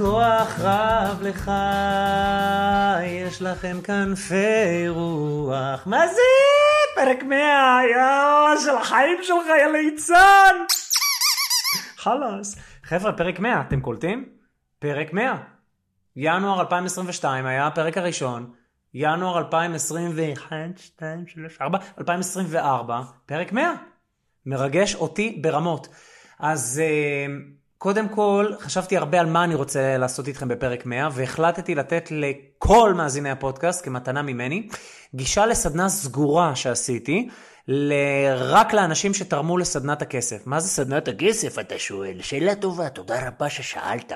כוח רב לך, יש לכם כנפי רוח. מה זה? פרק 100, יואו, של החיים שלך, יא ליצן! חלאס. חבר'ה, פרק 100, אתם קולטים? פרק 100. ינואר 2022 היה הפרק הראשון. ינואר 2021, 2, 3, 4, 2024, פרק 100. מרגש אותי ברמות. אז uh, קודם כל, חשבתי הרבה על מה אני רוצה לעשות איתכם בפרק 100, והחלטתי לתת לכל מאזיני הפודקאסט, כמתנה ממני, גישה לסדנה סגורה שעשיתי, רק לאנשים שתרמו לסדנת הכסף. מה זה סדנת הכסף, אתה שואל? שאלה טובה, תודה רבה ששאלת.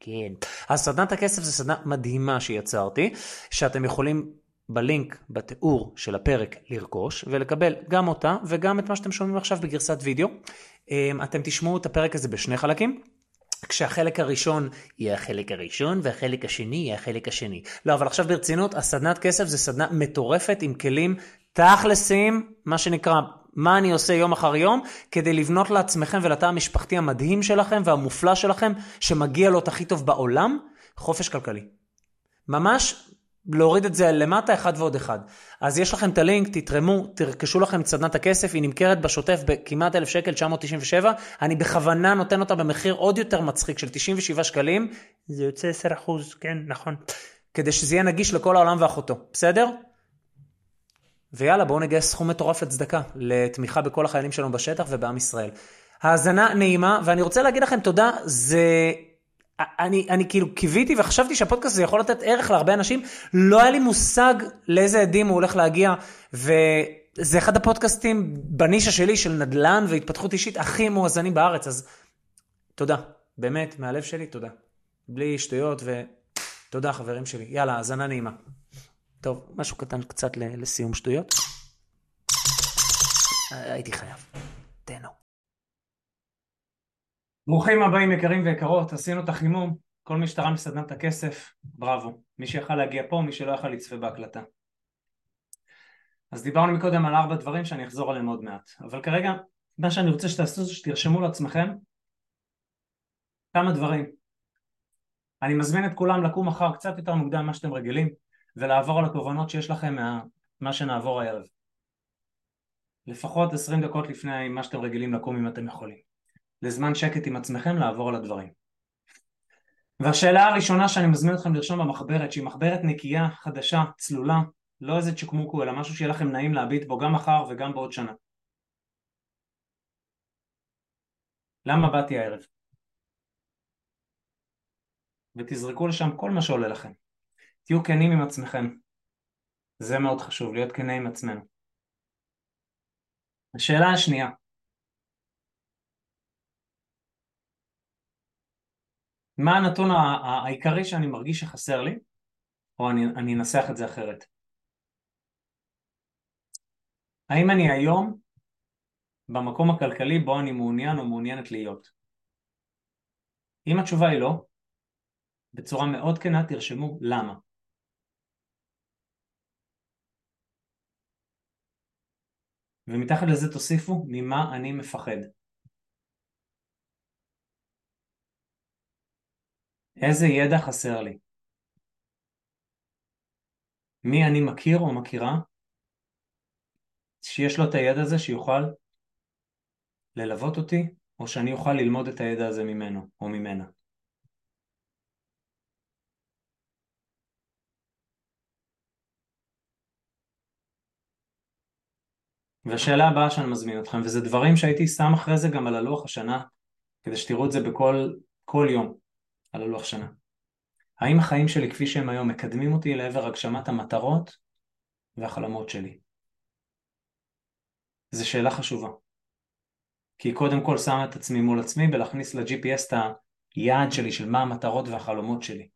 כן. אז סדנת הכסף זו סדנה מדהימה שיצרתי, שאתם יכולים בלינק בתיאור של הפרק לרכוש ולקבל גם אותה וגם את מה שאתם שומעים עכשיו בגרסת וידאו. אמ, אתם תשמעו את הפרק הזה בשני חלקים. כשהחלק הראשון יהיה החלק הראשון והחלק השני יהיה החלק השני. לא, אבל עכשיו ברצינות, הסדנת כסף זה סדנה מטורפת עם כלים תכלסים, מה שנקרא, מה אני עושה יום אחר יום, כדי לבנות לעצמכם ולתא המשפחתי המדהים שלכם והמופלא שלכם, שמגיע לו את הכי טוב בעולם, חופש כלכלי. ממש להוריד את זה למטה אחד ועוד אחד. אז יש לכם את הלינק, תתרמו, תרכשו לכם את סדנת הכסף, היא נמכרת בשוטף בכמעט 1,000 שקל, 997, אני בכוונה נותן אותה במחיר עוד יותר מצחיק של 97 שקלים, זה יוצא 10 אחוז, כן, נכון, כדי שזה יהיה נגיש לכל העולם ואחותו, בסדר? ויאללה, בואו נגייס סכום מטורף לצדקה, לתמיכה בכל החיילים שלנו בשטח ובעם ישראל. האזנה נעימה, ואני רוצה להגיד לכם תודה, זה אני, אני כאילו קיוויתי וחשבתי שהפודקאסט הזה יכול לתת ערך להרבה אנשים, לא היה לי מושג לאיזה עדים הוא הולך להגיע, וזה אחד הפודקאסטים בנישה שלי של נדל"ן והתפתחות אישית הכי מואזנים בארץ, אז תודה, באמת, מהלב שלי, תודה. בלי שטויות ותודה חברים שלי. יאללה, האזנה נעימה. טוב, משהו קטן קצת לסיום שטויות. הייתי חייב. ברוכים הבאים יקרים ויקרות, עשינו את החימום, כל מי שתרם לסדנת הכסף, בראבו. מי שיכל להגיע פה, מי שלא יכל לצפה בהקלטה. אז דיברנו מקודם על ארבע דברים שאני אחזור עליהם עוד מעט, אבל כרגע מה שאני רוצה שתעשו זה שתרשמו לעצמכם כמה דברים. אני מזמין את כולם לקום מחר קצת יותר מוקדם ממה שאתם רגילים ולעבור על התובנות שיש לכם מה שנעבור הערב. לפחות עשרים דקות לפני מה שאתם רגילים לקום אם אתם יכולים. לזמן שקט עם עצמכם לעבור על הדברים. והשאלה הראשונה שאני מזמין אתכם לרשום במחברת, שהיא מחברת נקייה, חדשה, צלולה, לא איזה צ'קמוקו, אלא משהו שיהיה לכם נעים להביט בו גם מחר וגם בעוד שנה. למה באתי הערב? ותזרקו לשם כל מה שעולה לכם. תהיו כנים עם עצמכם. זה מאוד חשוב, להיות כנים עם עצמנו. השאלה השנייה, מה הנתון העיקרי שאני מרגיש שחסר לי, או אני, אני אנסח את זה אחרת. האם אני היום במקום הכלכלי בו אני מעוניין או מעוניינת להיות? אם התשובה היא לא, בצורה מאוד כנה תרשמו למה. ומתחת לזה תוסיפו ממה אני מפחד. איזה ידע חסר לי? מי אני מכיר או מכירה שיש לו את הידע הזה שיוכל ללוות אותי, או שאני אוכל ללמוד את הידע הזה ממנו או ממנה. והשאלה הבאה שאני מזמין אתכם, וזה דברים שהייתי שם אחרי זה גם על הלוח השנה, כדי שתראו את זה בכל כל יום. על הלוח שנה. האם החיים שלי כפי שהם היום מקדמים אותי לעבר הגשמת המטרות והחלומות שלי? זו שאלה חשובה. כי היא קודם כל שמה את עצמי מול עצמי בלהכניס ל-GPS את היעד שלי של מה המטרות והחלומות שלי.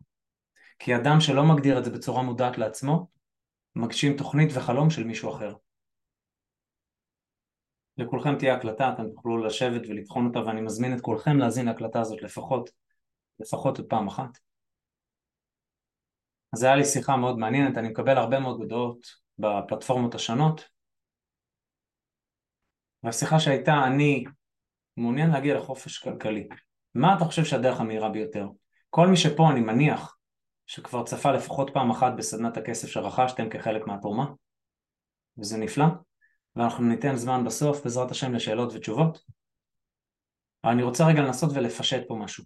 כי אדם שלא מגדיר את זה בצורה מודעת לעצמו, מגשים תוכנית וחלום של מישהו אחר. לכולכם תהיה הקלטה, אתם תוכלו לשבת ולטחון אותה ואני מזמין את כולכם להאזין להקלטה הזאת לפחות, לפחות עוד פעם אחת. אז היה לי שיחה מאוד מעניינת, אני מקבל הרבה מאוד הודעות בפלטפורמות השונות והשיחה שהייתה, אני מעוניין להגיע לחופש כלכלי. מה אתה חושב שהדרך המהירה ביותר? כל מי שפה, אני מניח, שכבר צפה לפחות פעם אחת בסדנת הכסף שרכשתם כחלק מהתרומה, וזה נפלא, ואנחנו ניתן זמן בסוף, בעזרת השם, לשאלות ותשובות. אבל אני רוצה רגע לנסות ולפשט פה משהו.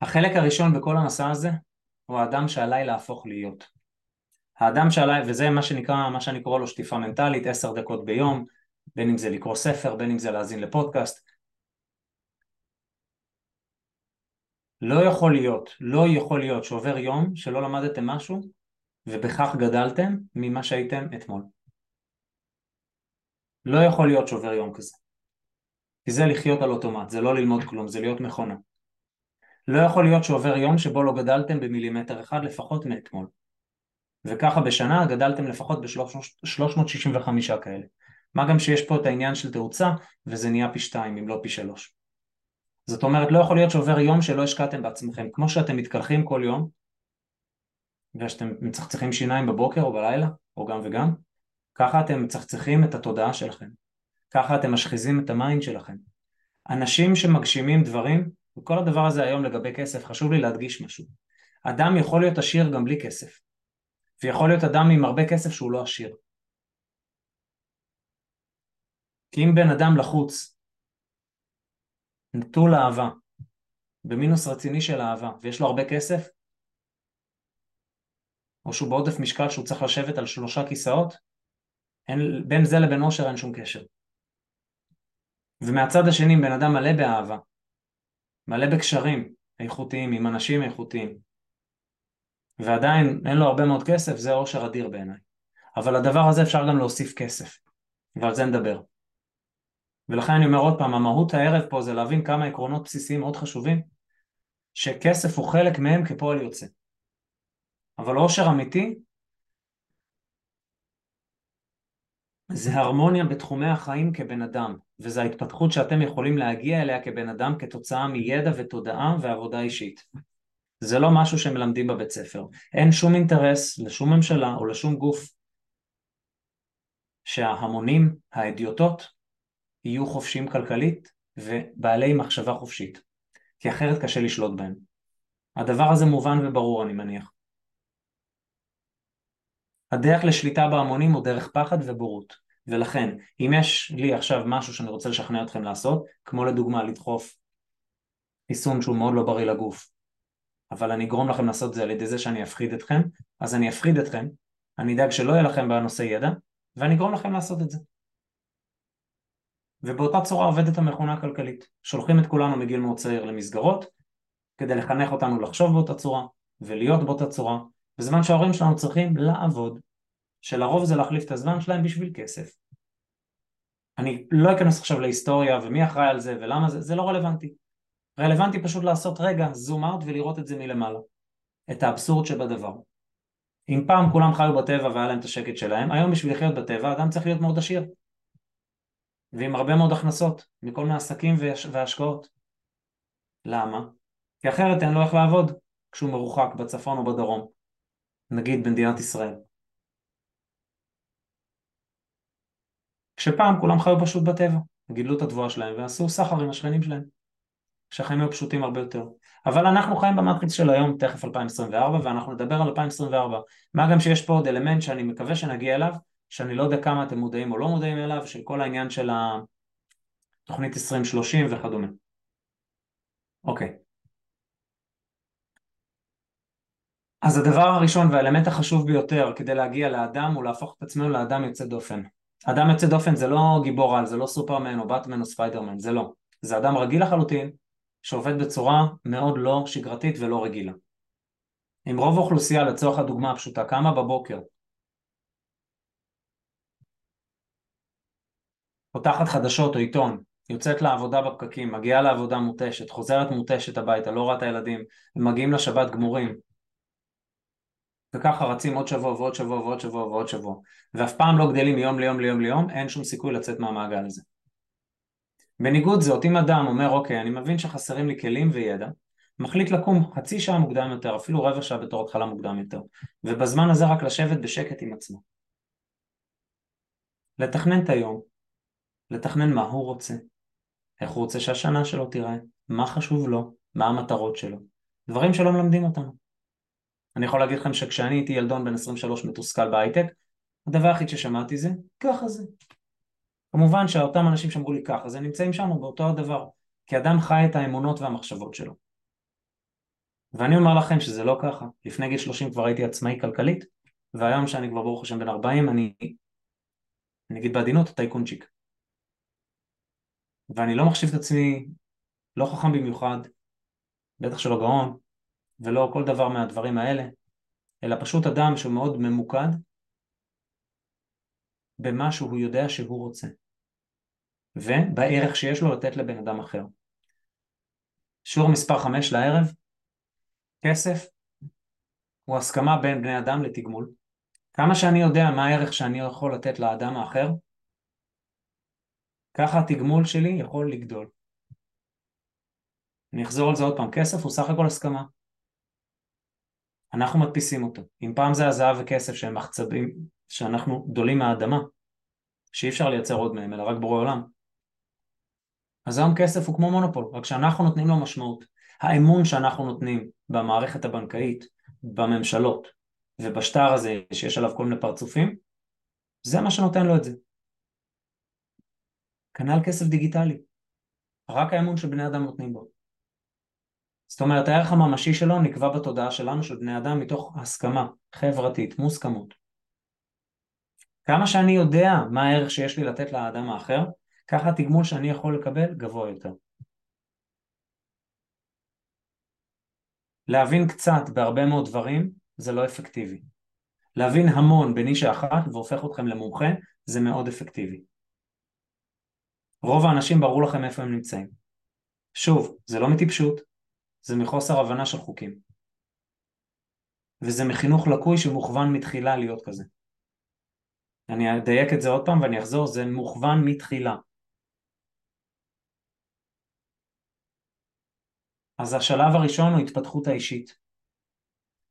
החלק הראשון בכל המסע הזה הוא האדם שעליי להפוך להיות. האדם שעליי, וזה מה שנקרא, מה שאני קורא לו שטיפה מנטלית, עשר דקות ביום, בין אם זה לקרוא ספר, בין אם זה להאזין לפודקאסט. לא יכול להיות, לא יכול להיות שעובר יום שלא למדתם משהו ובכך גדלתם ממה שהייתם אתמול. לא יכול להיות שעובר יום כזה. כי זה לחיות על אוטומט, זה לא ללמוד כלום, זה להיות מכונה. לא יכול להיות שעובר יום שבו לא גדלתם במילימטר אחד לפחות מאתמול. וככה בשנה גדלתם לפחות ב-365 כאלה. מה גם שיש פה את העניין של תאוצה וזה נהיה פי שתיים אם לא פי שלוש. זאת אומרת לא יכול להיות שעובר יום שלא השקעתם בעצמכם. כמו שאתם מתקלחים כל יום ושאתם מצחצחים שיניים בבוקר או בלילה או גם וגם, ככה אתם מצחצחים את התודעה שלכם. ככה אתם משחיזים את ה mind שלכם. אנשים שמגשימים דברים, וכל הדבר הזה היום לגבי כסף, חשוב לי להדגיש משהו. אדם יכול להיות עשיר גם בלי כסף. ויכול להיות אדם עם הרבה כסף שהוא לא עשיר. כי אם בן אדם לחוץ, נטול אהבה, במינוס רציני של אהבה, ויש לו הרבה כסף, או שהוא בעודף משקל שהוא צריך לשבת על שלושה כיסאות, אין, בין זה לבין אושר אין שום קשר. ומהצד השני בן אדם מלא באהבה, מלא בקשרים איכותיים עם אנשים איכותיים, ועדיין אין לו הרבה מאוד כסף, זה עושר אדיר בעיניי. אבל לדבר הזה אפשר גם להוסיף כסף, ועל זה נדבר. ולכן אני אומר עוד פעם, המהות הערב פה זה להבין כמה עקרונות בסיסיים מאוד חשובים, שכסף הוא חלק מהם כפועל יוצא. אבל עושר אמיתי זה הרמוניה בתחומי החיים כבן אדם, וזו ההתפתחות שאתם יכולים להגיע אליה כבן אדם כתוצאה מידע ותודעה ועבודה אישית. זה לא משהו שמלמדים בבית ספר. אין שום אינטרס לשום ממשלה או לשום גוף שההמונים, האדיוטות, יהיו חופשיים כלכלית ובעלי מחשבה חופשית, כי אחרת קשה לשלוט בהם. הדבר הזה מובן וברור אני מניח. הדרך לשליטה בהמונים הוא דרך פחד ובורות, ולכן אם יש לי עכשיו משהו שאני רוצה לשכנע אתכם לעשות, כמו לדוגמה לדחוף חיסון שהוא מאוד לא בריא לגוף, אבל אני אגרום לכם לעשות את זה על ידי זה שאני אפחיד אתכם, אז אני אפחיד אתכם, אני אדאג שלא יהיה לכם בנושא ידע, ואני אגרום לכם לעשות את זה. ובאותה צורה עובדת המכונה הכלכלית. שולחים את כולנו מגיל מאוד צעיר למסגרות, כדי לחנך אותנו לחשוב באותה צורה, ולהיות באותה צורה, בזמן שההורים שלנו צריכים לעבוד, שלרוב זה להחליף את הזמן שלהם בשביל כסף. אני לא אכנס עכשיו להיסטוריה ומי אחראי על זה ולמה זה, זה לא רלוונטי. רלוונטי פשוט לעשות רגע זום אאוט ולראות את זה מלמעלה, את האבסורד שבדבר. אם פעם כולם חיו בטבע והיה להם את השקט שלהם, היום בשביל לחיות בטבע אדם צריך להיות מאוד עשיר. ועם הרבה מאוד הכנסות מכל מיני עסקים והשקעות. למה? כי אחרת אין לו איך לעבוד כשהוא מרוחק בצפון או בדרום, נגיד במדינת ישראל. כשפעם כולם חיו פשוט בטבע, גידלו את התבואה שלהם ועשו סחר עם השכנים שלהם. שהחיים היו פשוטים הרבה יותר. אבל אנחנו חיים במטריקס של היום, תכף 2024, ואנחנו נדבר על 2024. מה גם שיש פה עוד אלמנט שאני מקווה שנגיע אליו, שאני לא יודע כמה אתם מודעים או לא מודעים אליו, של כל העניין של התוכנית 2030 וכדומה. אוקיי. אז הדבר הראשון והאלמנט החשוב ביותר כדי להגיע לאדם הוא להפוך את עצמנו לאדם יוצא דופן. אדם יוצא דופן זה לא גיבור על, זה לא סופרמן או באטמן או ספיידרמן, זה לא. זה אדם רגיל לחלוטין, שעובד בצורה מאוד לא שגרתית ולא רגילה. אם רוב האוכלוסייה לצורך הדוגמה הפשוטה קמה בבוקר פותחת חדשות או עיתון, יוצאת לעבודה בפקקים, מגיעה לעבודה מותשת, חוזרת מותשת הביתה, לא רואה את הילדים, ומגיעים לשבת גמורים, וככה רצים עוד שבוע ועוד שבוע ועוד שבוע ועוד שבוע, ואף פעם לא גדלים מיום ליום ליום ליום, אין שום סיכוי לצאת מהמעגל הזה. בניגוד זאת, אם אדם אומר, אוקיי, אני מבין שחסרים לי כלים וידע, מחליט לקום חצי שעה מוקדם יותר, אפילו רבע שעה בתור התחלה מוקדם יותר, ובזמן הזה רק לשבת בשקט עם עצמו. לתכנן את היום, לתכנן מה הוא רוצה, איך הוא רוצה שהשנה שלו תיראה, מה חשוב לו, מה המטרות שלו, דברים שלא מלמדים אותנו. אני יכול להגיד לכם שכשאני הייתי ילדון בן 23 מתוסכל בהייטק, הדבר היחיד ששמעתי זה, ככה זה. כמובן שאותם אנשים שאמרו לי ככה, זה נמצאים שם באותו הדבר, כי אדם חי את האמונות והמחשבות שלו. ואני אומר לכם שזה לא ככה, לפני גיל 30 כבר הייתי עצמאי כלכלית, והיום שאני כבר ברוך השם בן 40, אני, אני אגיד בעדינות, טייקונצ'יק. ואני לא מחשיב את עצמי לא חכם במיוחד, בטח שלא גאון, ולא כל דבר מהדברים האלה, אלא פשוט אדם שהוא מאוד ממוקד במה שהוא יודע שהוא רוצה, ובערך שיש לו לתת לבן אדם אחר. שיעור מספר 5 לערב, כסף הוא הסכמה בין בני אדם לתגמול. כמה שאני יודע מה הערך שאני יכול לתת לאדם האחר, ככה התגמול שלי יכול לגדול. אני אחזור על זה עוד פעם, כסף הוא סך הכל הסכמה. אנחנו מדפיסים אותו. אם פעם זה הזהב וכסף שהם מחצבים, שאנחנו גדולים מהאדמה, שאי אפשר לייצר עוד מהם, אלא רק בורא עולם. אז היום כסף הוא כמו מונופול, רק שאנחנו נותנים לו משמעות. האמון שאנחנו נותנים במערכת הבנקאית, בממשלות ובשטר הזה שיש עליו כל מיני פרצופים, זה מה שנותן לו את זה. כנ"ל כסף דיגיטלי. רק האמון שבני אדם נותנים בו. זאת אומרת, הערך הממשי שלו נקבע בתודעה שלנו של בני אדם מתוך הסכמה חברתית, מוסכמות. כמה שאני יודע מה הערך שיש לי לתת לאדם האחר, ככה התגמול שאני יכול לקבל גבוה יותר. להבין קצת בהרבה מאוד דברים זה לא אפקטיבי. להבין המון בנישה אחת והופך אתכם למומחה זה מאוד אפקטיבי. רוב האנשים ברור לכם איפה הם נמצאים. שוב, זה לא מטיפשות, זה מחוסר הבנה של חוקים. וזה מחינוך לקוי שמוכוון מתחילה להיות כזה. אני אדייק את זה עוד פעם ואני אחזור, זה מוכוון מתחילה. אז השלב הראשון הוא התפתחות האישית.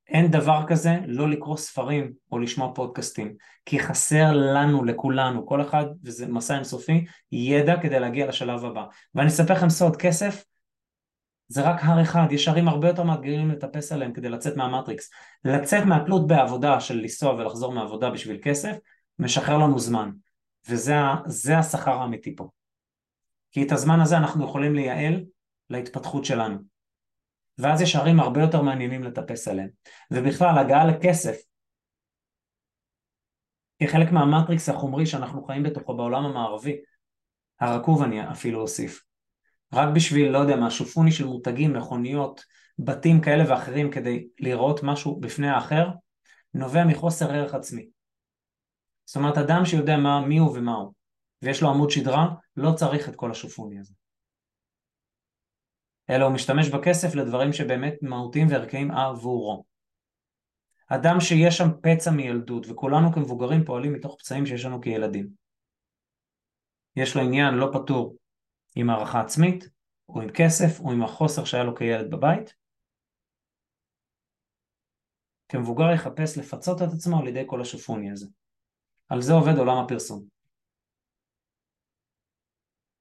אין דבר כזה לא לקרוא ספרים או לשמוע פודקאסטים, כי חסר לנו, לכולנו, כל אחד, וזה מסע אינסופי, ידע כדי להגיע לשלב הבא. ואני אספר לכם סוד, כסף זה רק הר אחד, יש הרים הרבה יותר מאתגרים לטפס עליהם כדי לצאת מהמטריקס. לצאת מהתלות בעבודה של לנסוע ולחזור מעבודה בשביל כסף, משחרר לנו זמן, וזה השכר האמיתי פה. כי את הזמן הזה אנחנו יכולים לייעל להתפתחות שלנו. ואז יש הרים הרבה יותר מעניינים לטפס עליהם. ובכלל, הגעה לכסף היא חלק מהמטריקס החומרי שאנחנו חיים בתוכו בעולם המערבי. הרקוב אני אפילו אוסיף. רק בשביל, לא יודע מה, שופוני של מותגים, מכוניות, בתים כאלה ואחרים כדי לראות משהו בפני האחר, נובע מחוסר ערך עצמי. זאת אומרת, אדם שיודע מה, מי הוא ומה הוא, ויש לו עמוד שדרה, לא צריך את כל השופוני הזה. אלא הוא משתמש בכסף לדברים שבאמת מהותיים וערכיים עבורו. אדם שיש שם פצע מילדות, וכולנו כמבוגרים פועלים מתוך פצעים שיש לנו כילדים. יש לו עניין לא פתור עם הערכה עצמית, או עם כסף, או עם החוסר שהיה לו כילד בבית. כמבוגר יחפש לפצות את עצמו על ידי כל השופוני הזה. על זה עובד עולם הפרסום.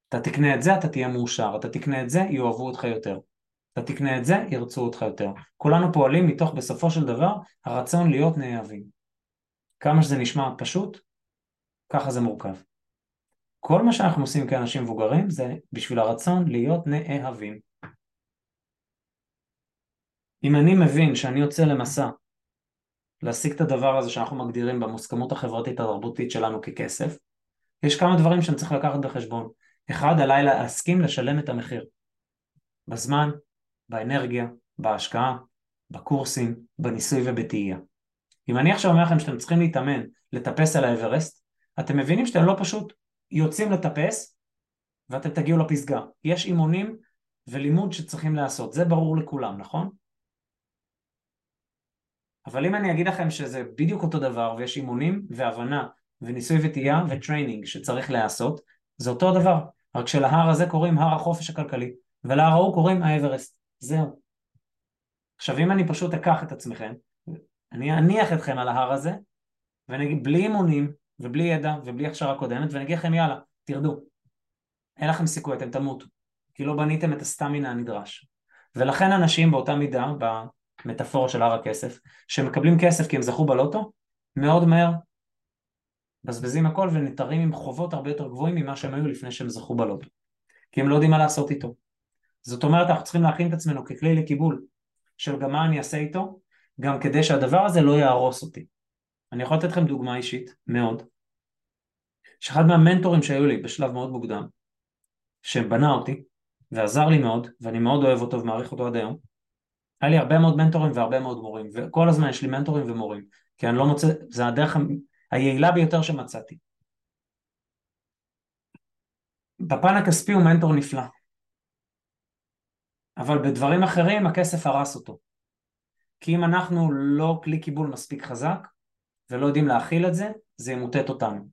אתה תקנה את זה, אתה תהיה מאושר, אתה תקנה את זה, יאהבו אותך יותר. אתה תקנה את זה, ירצו אותך יותר. כולנו פועלים מתוך בסופו של דבר הרצון להיות נאהבים. כמה שזה נשמע פשוט, ככה זה מורכב. כל מה שאנחנו עושים כאנשים מבוגרים זה בשביל הרצון להיות נאהבים. אם אני מבין שאני יוצא למסע להשיג את הדבר הזה שאנחנו מגדירים במוסכמות החברתית התרבותית שלנו ככסף, יש כמה דברים שאני צריך לקחת בחשבון. אחד, עליי להסכים לשלם את המחיר. בזמן, באנרגיה, בהשקעה, בקורסים, בניסוי ובתהייה. אם אני עכשיו אומר לכם שאתם צריכים להתאמן לטפס על האברסט, אתם מבינים שאתם לא פשוט יוצאים לטפס ואתם תגיעו לפסגה. יש אימונים ולימוד שצריכים לעשות, זה ברור לכולם, נכון? אבל אם אני אגיד לכם שזה בדיוק אותו דבר ויש אימונים והבנה וניסוי וטעייה ו training שצריך להיעשות, זה אותו דבר, רק שלהר הזה קוראים הר החופש הכלכלי ולהר ההוא קוראים האוורסט, זהו. עכשיו אם אני פשוט אקח את עצמכם, אני אניח אתכם על ההר הזה, ונגיד בלי אימונים ובלי ידע ובלי הכשרה קודמת, ואני אגיד לכם יאללה, תרדו. אין לכם סיכוי, אתם תמותו, כי לא בניתם את הסטמינה הנדרש. ולכן אנשים באותה מידה, במטאפורה של הר הכסף, שמקבלים כסף כי הם זכו בלוטו, מאוד מהר מבזבזים הכל ונותרים עם חובות הרבה יותר גבוהים ממה שהם היו לפני שהם זכו בלוטו. כי הם לא יודעים מה לעשות איתו. זאת אומרת, אנחנו צריכים להכין את עצמנו ככלי לקיבול של גם מה אני אעשה איתו, גם כדי שהדבר הזה לא יהרוס אותי. אני יכול לתת לכם דוגמה אישית, מאוד, שאחד מהמנטורים שהיו לי בשלב מאוד מוקדם, שבנה אותי ועזר לי מאוד, ואני מאוד אוהב אותו ומעריך אותו עד היום, היה לי הרבה מאוד מנטורים והרבה מאוד מורים, וכל הזמן יש לי מנטורים ומורים, כי אני לא מוצא, זה הדרך היעילה ביותר שמצאתי. בפן הכספי הוא מנטור נפלא, אבל בדברים אחרים הכסף הרס אותו. כי אם אנחנו לא כלי קיבול מספיק חזק ולא יודעים להכיל את זה, זה ימוטט אותנו.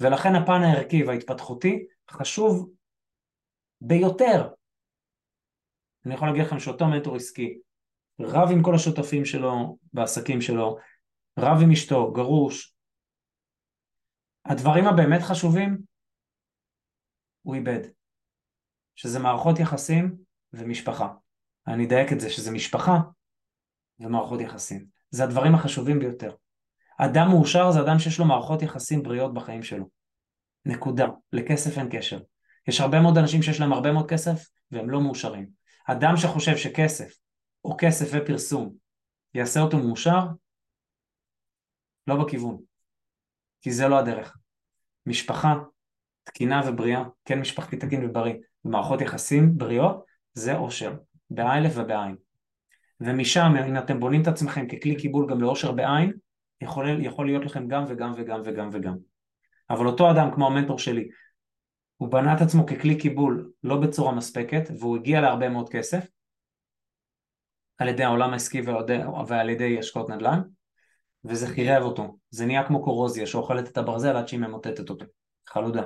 ולכן הפן הערכי וההתפתחותי חשוב ביותר. אני יכול להגיד לכם שאותו מנטור עסקי רב עם כל השותפים שלו בעסקים שלו, רב עם אשתו, גרוש. הדברים הבאמת חשובים הוא איבד, שזה מערכות יחסים ומשפחה. אני אדייק את זה, שזה משפחה ומערכות יחסים. זה הדברים החשובים ביותר. אדם מאושר זה אדם שיש לו מערכות יחסים בריאות בחיים שלו. נקודה. לכסף אין קשר. יש הרבה מאוד אנשים שיש להם הרבה מאוד כסף והם לא מאושרים. אדם שחושב שכסף או כסף ופרסום יעשה אותו מאושר, לא בכיוון. כי זה לא הדרך. משפחה תקינה ובריאה, כן משפחתי תקין ובריא, ומערכות יחסים בריאות, זה אושר, באלף ובעין. ומשם, אם אתם בונים את עצמכם ככלי קיבול גם לאושר בעין, יכול, יכול להיות לכם גם וגם וגם וגם וגם. אבל אותו אדם, כמו המנטור שלי, הוא בנה את עצמו ככלי קיבול לא בצורה מספקת, והוא הגיע להרבה מאוד כסף, על ידי העולם העסקי ועל ידי השקעות נדל"ן, וזה חירב אותו. זה נהיה כמו קורוזיה שאוכלת את הברזל עד שהיא ממוטטת אותו. חלודה.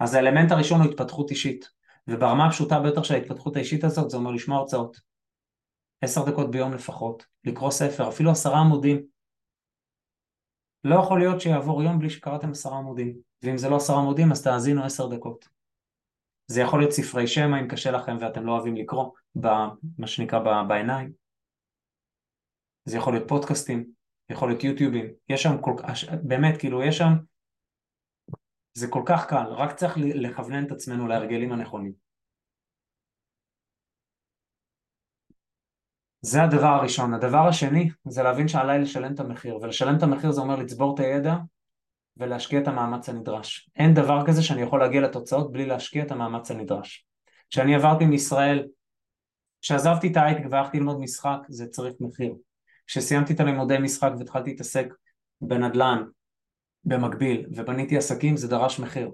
אז האלמנט הראשון הוא התפתחות אישית, וברמה הפשוטה ביותר של ההתפתחות האישית הזאת זה אומר לשמוע הרצאות. עשר דקות ביום לפחות, לקרוא ספר, אפילו עשרה עמודים. לא יכול להיות שיעבור יום בלי שקראתם עשרה עמודים, ואם זה לא עשרה עמודים אז תאזינו עשר דקות. זה יכול להיות ספרי שמע אם קשה לכם ואתם לא אוהבים לקרוא, במה שנקרא בעיניים. זה יכול להיות פודקאסטים, יכול להיות יוטיובים, יש שם כל כך, באמת כאילו יש שם, זה כל כך קל, רק צריך לכוונן את עצמנו להרגלים הנכונים. זה הדבר הראשון. הדבר השני זה להבין שעליי לשלם את המחיר, ולשלם את המחיר זה אומר לצבור את הידע ולהשקיע את המאמץ הנדרש. אין דבר כזה שאני יכול להגיע לתוצאות בלי להשקיע את המאמץ הנדרש. כשאני עברתי מישראל, כשעזבתי את ההייטק והלכתי ללמוד משחק, זה צריך מחיר. כשסיימתי את הלימודי משחק והתחלתי להתעסק בנדל"ן במקביל ובניתי עסקים, זה דרש מחיר.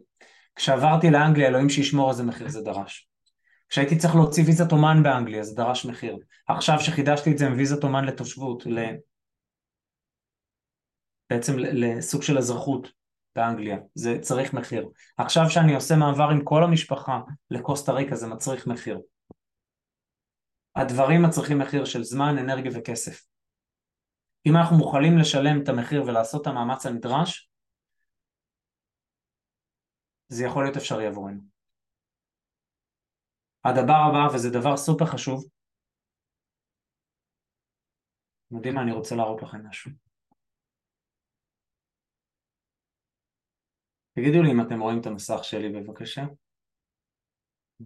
כשעברתי לאנגליה, אלוהים שישמור איזה מחיר זה דרש. כשהייתי צריך להוציא ויזת אומן באנגליה, זה דרש מחיר. עכשיו שחידשתי את זה עם ויזת אומן לתושבות, ל... בעצם לסוג של אזרחות באנגליה, זה צריך מחיר. עכשיו שאני עושה מעבר עם כל המשפחה לקוסטה ריקה, זה מצריך מחיר. הדברים מצריכים מחיר של זמן, אנרגיה וכסף. אם אנחנו מוכנים לשלם את המחיר ולעשות את המאמץ הנדרש, זה יכול להיות אפשרי עבורנו. הדבר הבא, וזה דבר סופר חשוב, אתם יודעים מה, אני רוצה להראות לכם משהו. תגידו לי אם אתם רואים את המסך שלי בבקשה.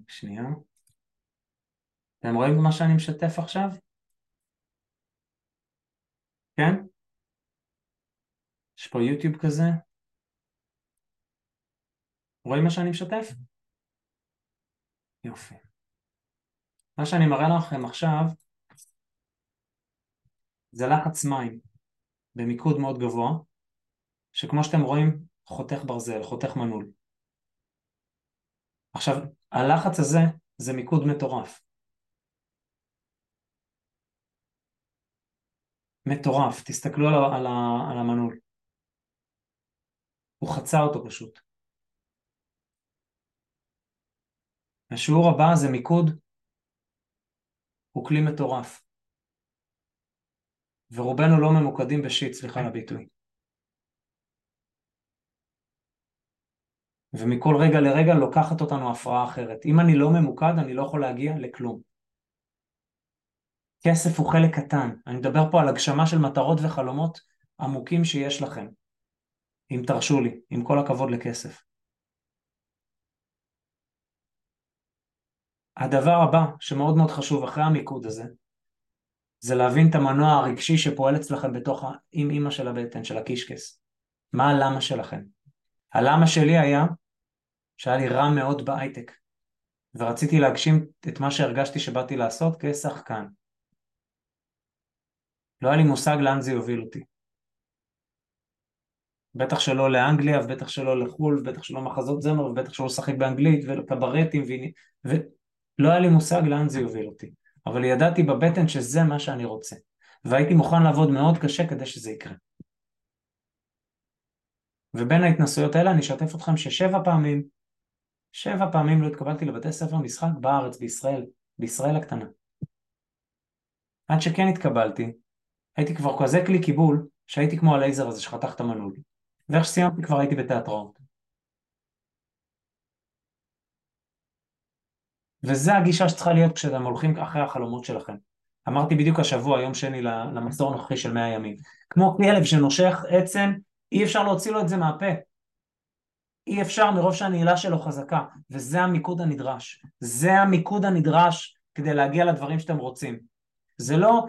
שנייה. אתם רואים מה שאני משתף עכשיו? כן? יש פה יוטיוב כזה. רואים מה שאני משתף? יופי. מה שאני מראה לכם עכשיו זה לחץ מים במיקוד מאוד גבוה, שכמו שאתם רואים חותך ברזל, חותך מנעול. עכשיו, הלחץ הזה זה מיקוד מטורף. מטורף, תסתכלו על, על, על המנעול. הוא חצה אותו פשוט. השיעור הבא זה מיקוד, הוא כלי מטורף. ורובנו לא ממוקדים בשיט, סליחה על הביטוי. ומכל רגע לרגע לוקחת אותנו הפרעה אחרת. אם אני לא ממוקד, אני לא יכול להגיע לכלום. כסף הוא חלק קטן. אני מדבר פה על הגשמה של מטרות וחלומות עמוקים שיש לכם. אם תרשו לי, עם כל הכבוד לכסף. הדבר הבא שמאוד מאוד חשוב אחרי המיקוד הזה, זה להבין את המנוע הרגשי שפועל אצלכם בתוך עם אימא של הבטן, של הקישקס. מה הלמה שלכם? הלמה שלי היה שהיה לי רע מאוד בהייטק, ורציתי להגשים את מה שהרגשתי שבאתי לעשות כשחקן. לא היה לי מושג לאן זה יוביל אותי. בטח שלא לאנגליה, ובטח שלא לחו"ל, ובטח שלא מחזות זמר, ובטח שלא לשחק באנגלית, וקברטים, ו... ולא היה לי מושג לאן זה יוביל אותי. אבל ידעתי בבטן שזה מה שאני רוצה. והייתי מוכן לעבוד מאוד קשה כדי שזה יקרה. ובין ההתנסויות האלה אני אשתף אתכם ששבע פעמים, שבע פעמים לא התקבלתי לבתי ספר משחק בארץ, בישראל, בישראל הקטנה. עד שכן התקבלתי, הייתי כבר כזה כלי קיבול, שהייתי כמו הלייזר הזה שחתך את המנעול. ואיך שסיימתי כבר הייתי בתיאטראות. וזה הגישה שצריכה להיות כשאתם הולכים אחרי החלומות שלכם. אמרתי בדיוק השבוע, יום שני, למחזור הנוכחי של 100 ימים. כמו כלב שנושך עצם, אי אפשר להוציא לו את זה מהפה. אי אפשר מרוב שהנעילה שלו חזקה, וזה המיקוד הנדרש. זה המיקוד הנדרש כדי להגיע לדברים שאתם רוצים. זה לא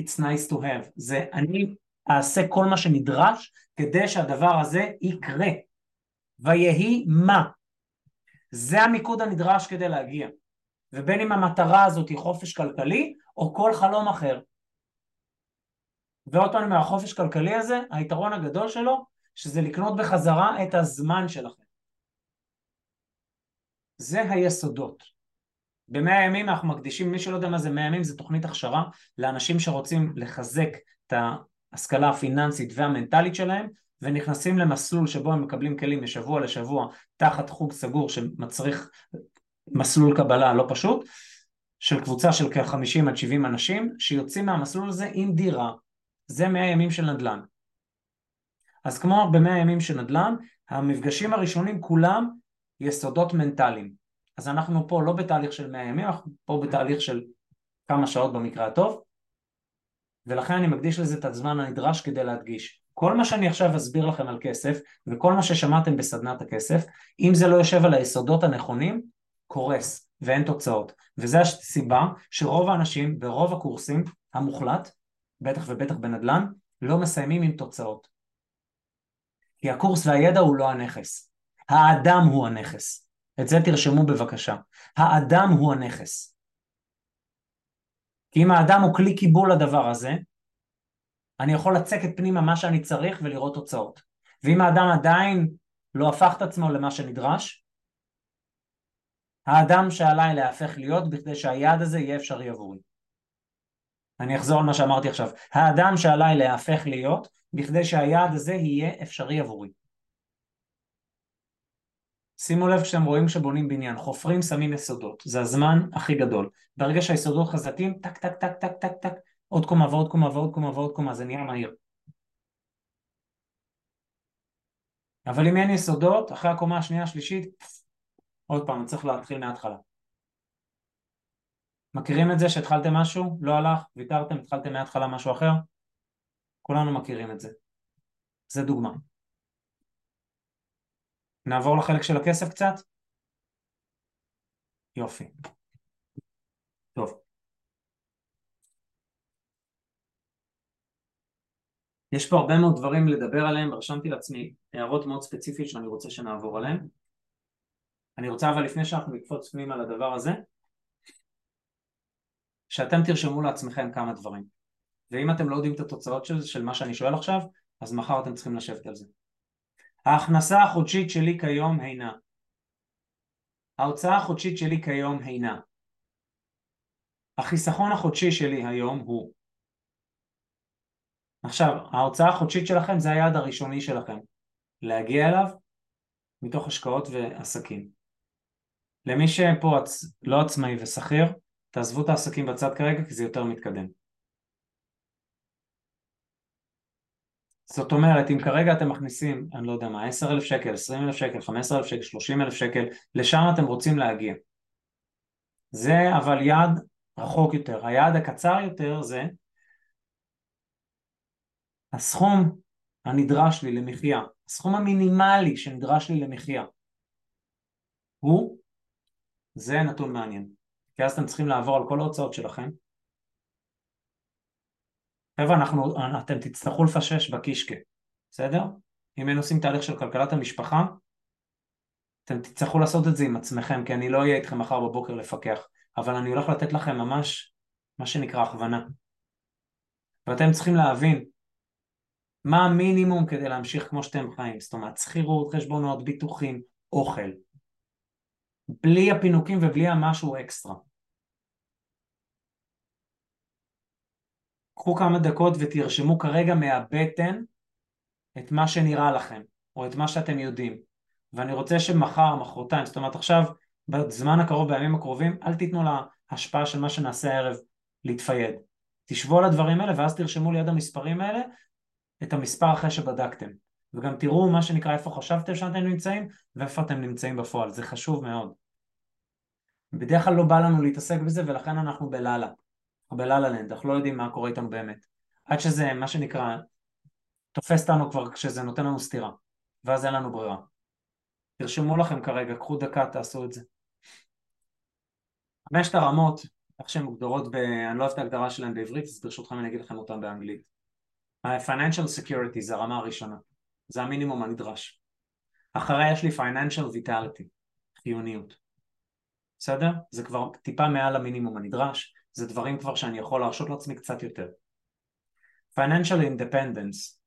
it's nice to have, זה אני אעשה כל מה שנדרש כדי שהדבר הזה יקרה. ויהי מה. זה המיקוד הנדרש כדי להגיע. ובין אם המטרה הזאת היא חופש כלכלי או כל חלום אחר. ועוד פעם מהחופש כלכלי הזה, היתרון הגדול שלו שזה לקנות בחזרה את הזמן שלכם. זה היסודות. במאה ימים אנחנו מקדישים, מי שלא יודע מה זה מאה ימים, זה תוכנית הכשרה לאנשים שרוצים לחזק את ההשכלה הפיננסית והמנטלית שלהם ונכנסים למסלול שבו הם מקבלים כלים משבוע לשבוע תחת חוג סגור שמצריך מסלול קבלה לא פשוט של קבוצה של כ-50 עד 70 אנשים שיוצאים מהמסלול הזה עם דירה. זה מאה ימים של נדל"ן. אז כמו במאה ימים של נדל"ן, המפגשים הראשונים כולם יסודות מנטליים. אז אנחנו פה לא בתהליך של מאה ימים, אנחנו פה בתהליך של כמה שעות במקרה הטוב, ולכן אני מקדיש לזה את הזמן הנדרש כדי להדגיש. כל מה שאני עכשיו אסביר לכם על כסף, וכל מה ששמעתם בסדנת הכסף, אם זה לא יושב על היסודות הנכונים, קורס, ואין תוצאות. וזו הסיבה שרוב האנשים ברוב הקורסים המוחלט, בטח ובטח בנדל"ן, לא מסיימים עם תוצאות. כי הקורס והידע הוא לא הנכס. האדם הוא הנכס. את זה תרשמו בבקשה. האדם הוא הנכס. כי אם האדם הוא כלי קיבול לדבר הזה, אני יכול לצקת פנימה מה שאני צריך ולראות תוצאות. ואם האדם עדיין לא הפך את עצמו למה שנדרש, האדם שעליי להפך להיות בכדי שהיעד הזה יהיה אפשרי עבורי. אני אחזור על מה שאמרתי עכשיו. האדם שעליי להפך להיות בכדי שהיעד הזה יהיה אפשרי עבורי. שימו לב כשאתם רואים שבונים בניין, חופרים שמים יסודות, זה הזמן הכי גדול. ברגע שהיסודות חזקים, טק טק טק טק טק טק, עוד קומה ועוד קומה ועוד קומה ועוד קומה, זה נהיה מהיר. אבל אם אין יסודות, אחרי הקומה השנייה השלישית, עוד פעם, צריך להתחיל מההתחלה. מכירים את זה שהתחלתם משהו, לא הלך, ויתרתם, התחלתם מההתחלה משהו אחר? כולנו מכירים את זה. זה דוגמה. נעבור לחלק של הכסף קצת? יופי. טוב. יש פה הרבה מאוד דברים לדבר עליהם, רשמתי לעצמי הערות מאוד ספציפיות שאני רוצה שנעבור עליהם. אני רוצה אבל לפני שאנחנו נקפוץ פנימה לדבר הזה, שאתם תרשמו לעצמכם כמה דברים. ואם אתם לא יודעים את התוצאות של של מה שאני שואל עכשיו, אז מחר אתם צריכים לשבת על זה. ההכנסה החודשית שלי כיום הינה. ההוצאה החודשית שלי כיום הינה. החיסכון החודשי שלי היום הוא. עכשיו, ההוצאה החודשית שלכם זה היעד הראשוני שלכם. להגיע אליו מתוך השקעות ועסקים. למי שפה עצ... לא עצמאי ושכיר, תעזבו את העסקים בצד כרגע כי זה יותר מתקדם. זאת אומרת, אם כרגע אתם מכניסים, אני לא יודע מה, 10,000 שקל, 20,000 שקל, 15,000 שקל, 30,000 שקל, לשם אתם רוצים להגיע. זה אבל יעד רחוק יותר. היעד הקצר יותר זה הסכום הנדרש לי למחיה, הסכום המינימלי שנדרש לי למחיה, הוא, זה נתון מעניין. כי אז אתם צריכים לעבור על כל ההוצאות שלכם. חבר'ה, אנחנו, אתם תצטרכו לפשש בקישקה, בסדר? אם היינו עושים תהליך של כלכלת המשפחה, אתם תצטרכו לעשות את זה עם עצמכם, כי אני לא אהיה איתכם מחר בבוקר לפקח, אבל אני הולך לתת לכם ממש מה שנקרא הכוונה. ואתם צריכים להבין מה המינימום כדי להמשיך כמו שאתם חיים, זאת אומרת שכירות, חשבונות, ביטוחים, אוכל. בלי הפינוקים ובלי המשהו אקסטרה. קחו כמה דקות ותרשמו כרגע מהבטן את מה שנראה לכם, או את מה שאתם יודעים. ואני רוצה שמחר, מחרתיים, זאת אומרת עכשיו, בזמן הקרוב, בימים הקרובים, אל תיתנו להשפעה של מה שנעשה הערב להתפייד. תשבו על הדברים האלה ואז תרשמו ליד המספרים האלה את המספר אחרי שבדקתם. וגם תראו מה שנקרא איפה חשבתם שאתם נמצאים ואיפה אתם נמצאים בפועל, זה חשוב מאוד. בדרך כלל לא בא לנו להתעסק בזה ולכן אנחנו בלאלה, או בלאלה לנד, אנחנו לא יודעים מה קורה איתנו באמת. עד שזה מה שנקרא תופס אותנו כבר כשזה נותן לנו סטירה, ואז אין לנו ברירה. תרשמו לכם כרגע, קחו דקה, תעשו את זה. חמשת הרמות, איך שהן מוגדרות, ב... אני לא אוהב את ההגדרה שלהן בעברית, אז ברשותכם אני אגיד לכם אותן באנגלית. ה-financial security זה הרמה הראשונה, זה המינימום הנדרש. אחריה יש לי financial vitality, חיוניות. בסדר? זה כבר טיפה מעל המינימום הנדרש, זה דברים כבר שאני יכול להרשות לעצמי קצת יותר. financial independence,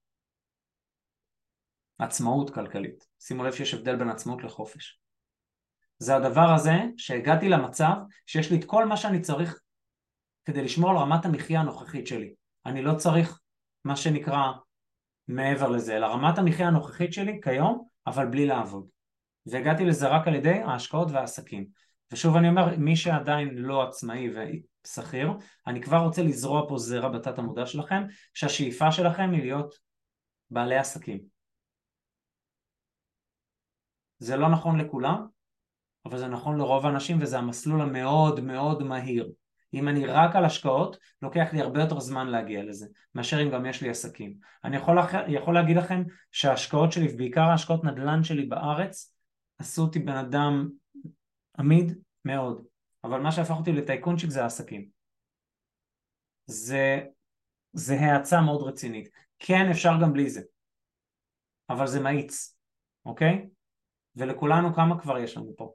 עצמאות כלכלית. שימו לב שיש הבדל בין עצמאות לחופש. זה הדבר הזה שהגעתי למצב שיש לי את כל מה שאני צריך כדי לשמור על רמת המחיה הנוכחית שלי. אני לא צריך מה שנקרא מעבר לזה, אלא רמת המחיה הנוכחית שלי כיום, אבל בלי לעבוד. והגעתי לזה רק על ידי ההשקעות והעסקים. ושוב אני אומר, מי שעדיין לא עצמאי ושכיר, אני כבר רוצה לזרוע פה זרע בתת המודע שלכם, שהשאיפה שלכם היא להיות בעלי עסקים. זה לא נכון לכולם, אבל זה נכון לרוב האנשים וזה המסלול המאוד מאוד מהיר. אם אני רק על השקעות, לוקח לי הרבה יותר זמן להגיע לזה, מאשר אם גם יש לי עסקים. אני יכול, יכול להגיד לכם שההשקעות שלי, ובעיקר ההשקעות נדל"ן שלי בארץ, עשו אותי בן אדם עמיד מאוד, אבל מה שהפך אותי לטייקונצ'יק זה העסקים. זה, זה האצה מאוד רצינית. כן, אפשר גם בלי זה, אבל זה מאיץ, אוקיי? ולכולנו כמה כבר יש לנו פה?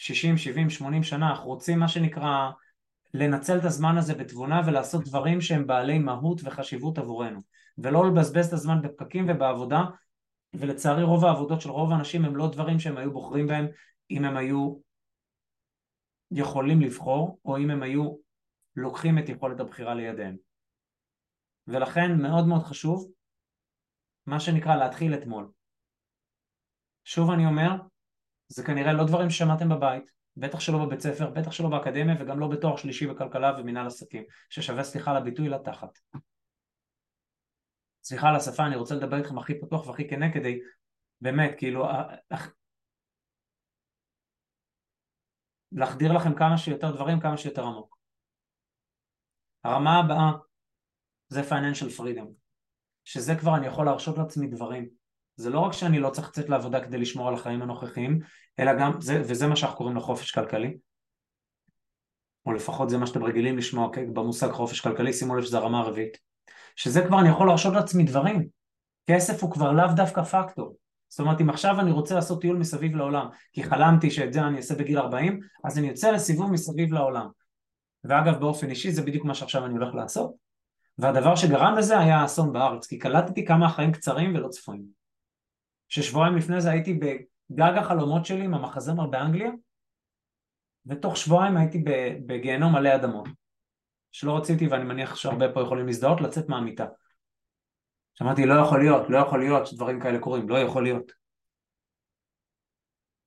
60, 70, 80 שנה, אנחנו רוצים מה שנקרא לנצל את הזמן הזה בתבונה ולעשות דברים שהם בעלי מהות וחשיבות עבורנו. ולא לבזבז את הזמן בפקקים ובעבודה ולצערי רוב העבודות של רוב האנשים הם לא דברים שהם היו בוחרים בהם אם הם היו יכולים לבחור או אם הם היו לוקחים את יכולת הבחירה לידיהם. ולכן מאוד מאוד חשוב מה שנקרא להתחיל אתמול. שוב אני אומר זה כנראה לא דברים ששמעתם בבית, בטח שלא בבית ספר, בטח שלא באקדמיה וגם לא בתואר שלישי בכלכלה ומנהל עסקים, ששווה סליחה על הביטוי לתחת. סליחה על השפה, אני רוצה לדבר איתכם הכי פתוח והכי כנה כדי באמת, כאילו, להחדיר לכם כמה שיותר דברים, כמה שיותר עמוק. הרמה הבאה זה financial freedom, שזה כבר אני יכול להרשות לעצמי דברים. זה לא רק שאני לא צריך לצאת לעבודה כדי לשמור על החיים הנוכחיים, אלא גם, זה, וזה מה שאנחנו קוראים לו חופש כלכלי, או לפחות זה מה שאתם רגילים לשמוע במושג חופש כלכלי, שימו לב שזו הרמה הרביעית, שזה כבר אני יכול להרשות לעצמי דברים. כסף הוא כבר לאו דווקא פקטור. זאת אומרת, אם עכשיו אני רוצה לעשות טיול מסביב לעולם, כי חלמתי שאת זה אני אעשה בגיל 40, אז אני יוצא לסיבוב מסביב לעולם. ואגב, באופן אישי זה בדיוק מה שעכשיו אני הולך לעשות. והדבר שגרם לזה היה האסון בארץ, כי קלטתי כמה החיים קצרים ולא צפויים. ששבועיים לפני זה הייתי בגג החלומות שלי עם המחזמר באנגליה, ותוך שבועיים הייתי בגיהנום מלא אדמות. שלא רציתי, ואני מניח שהרבה פה יכולים להזדהות, לצאת מהמיטה. שאמרתי, לא יכול להיות, לא יכול להיות שדברים כאלה קורים, לא יכול להיות.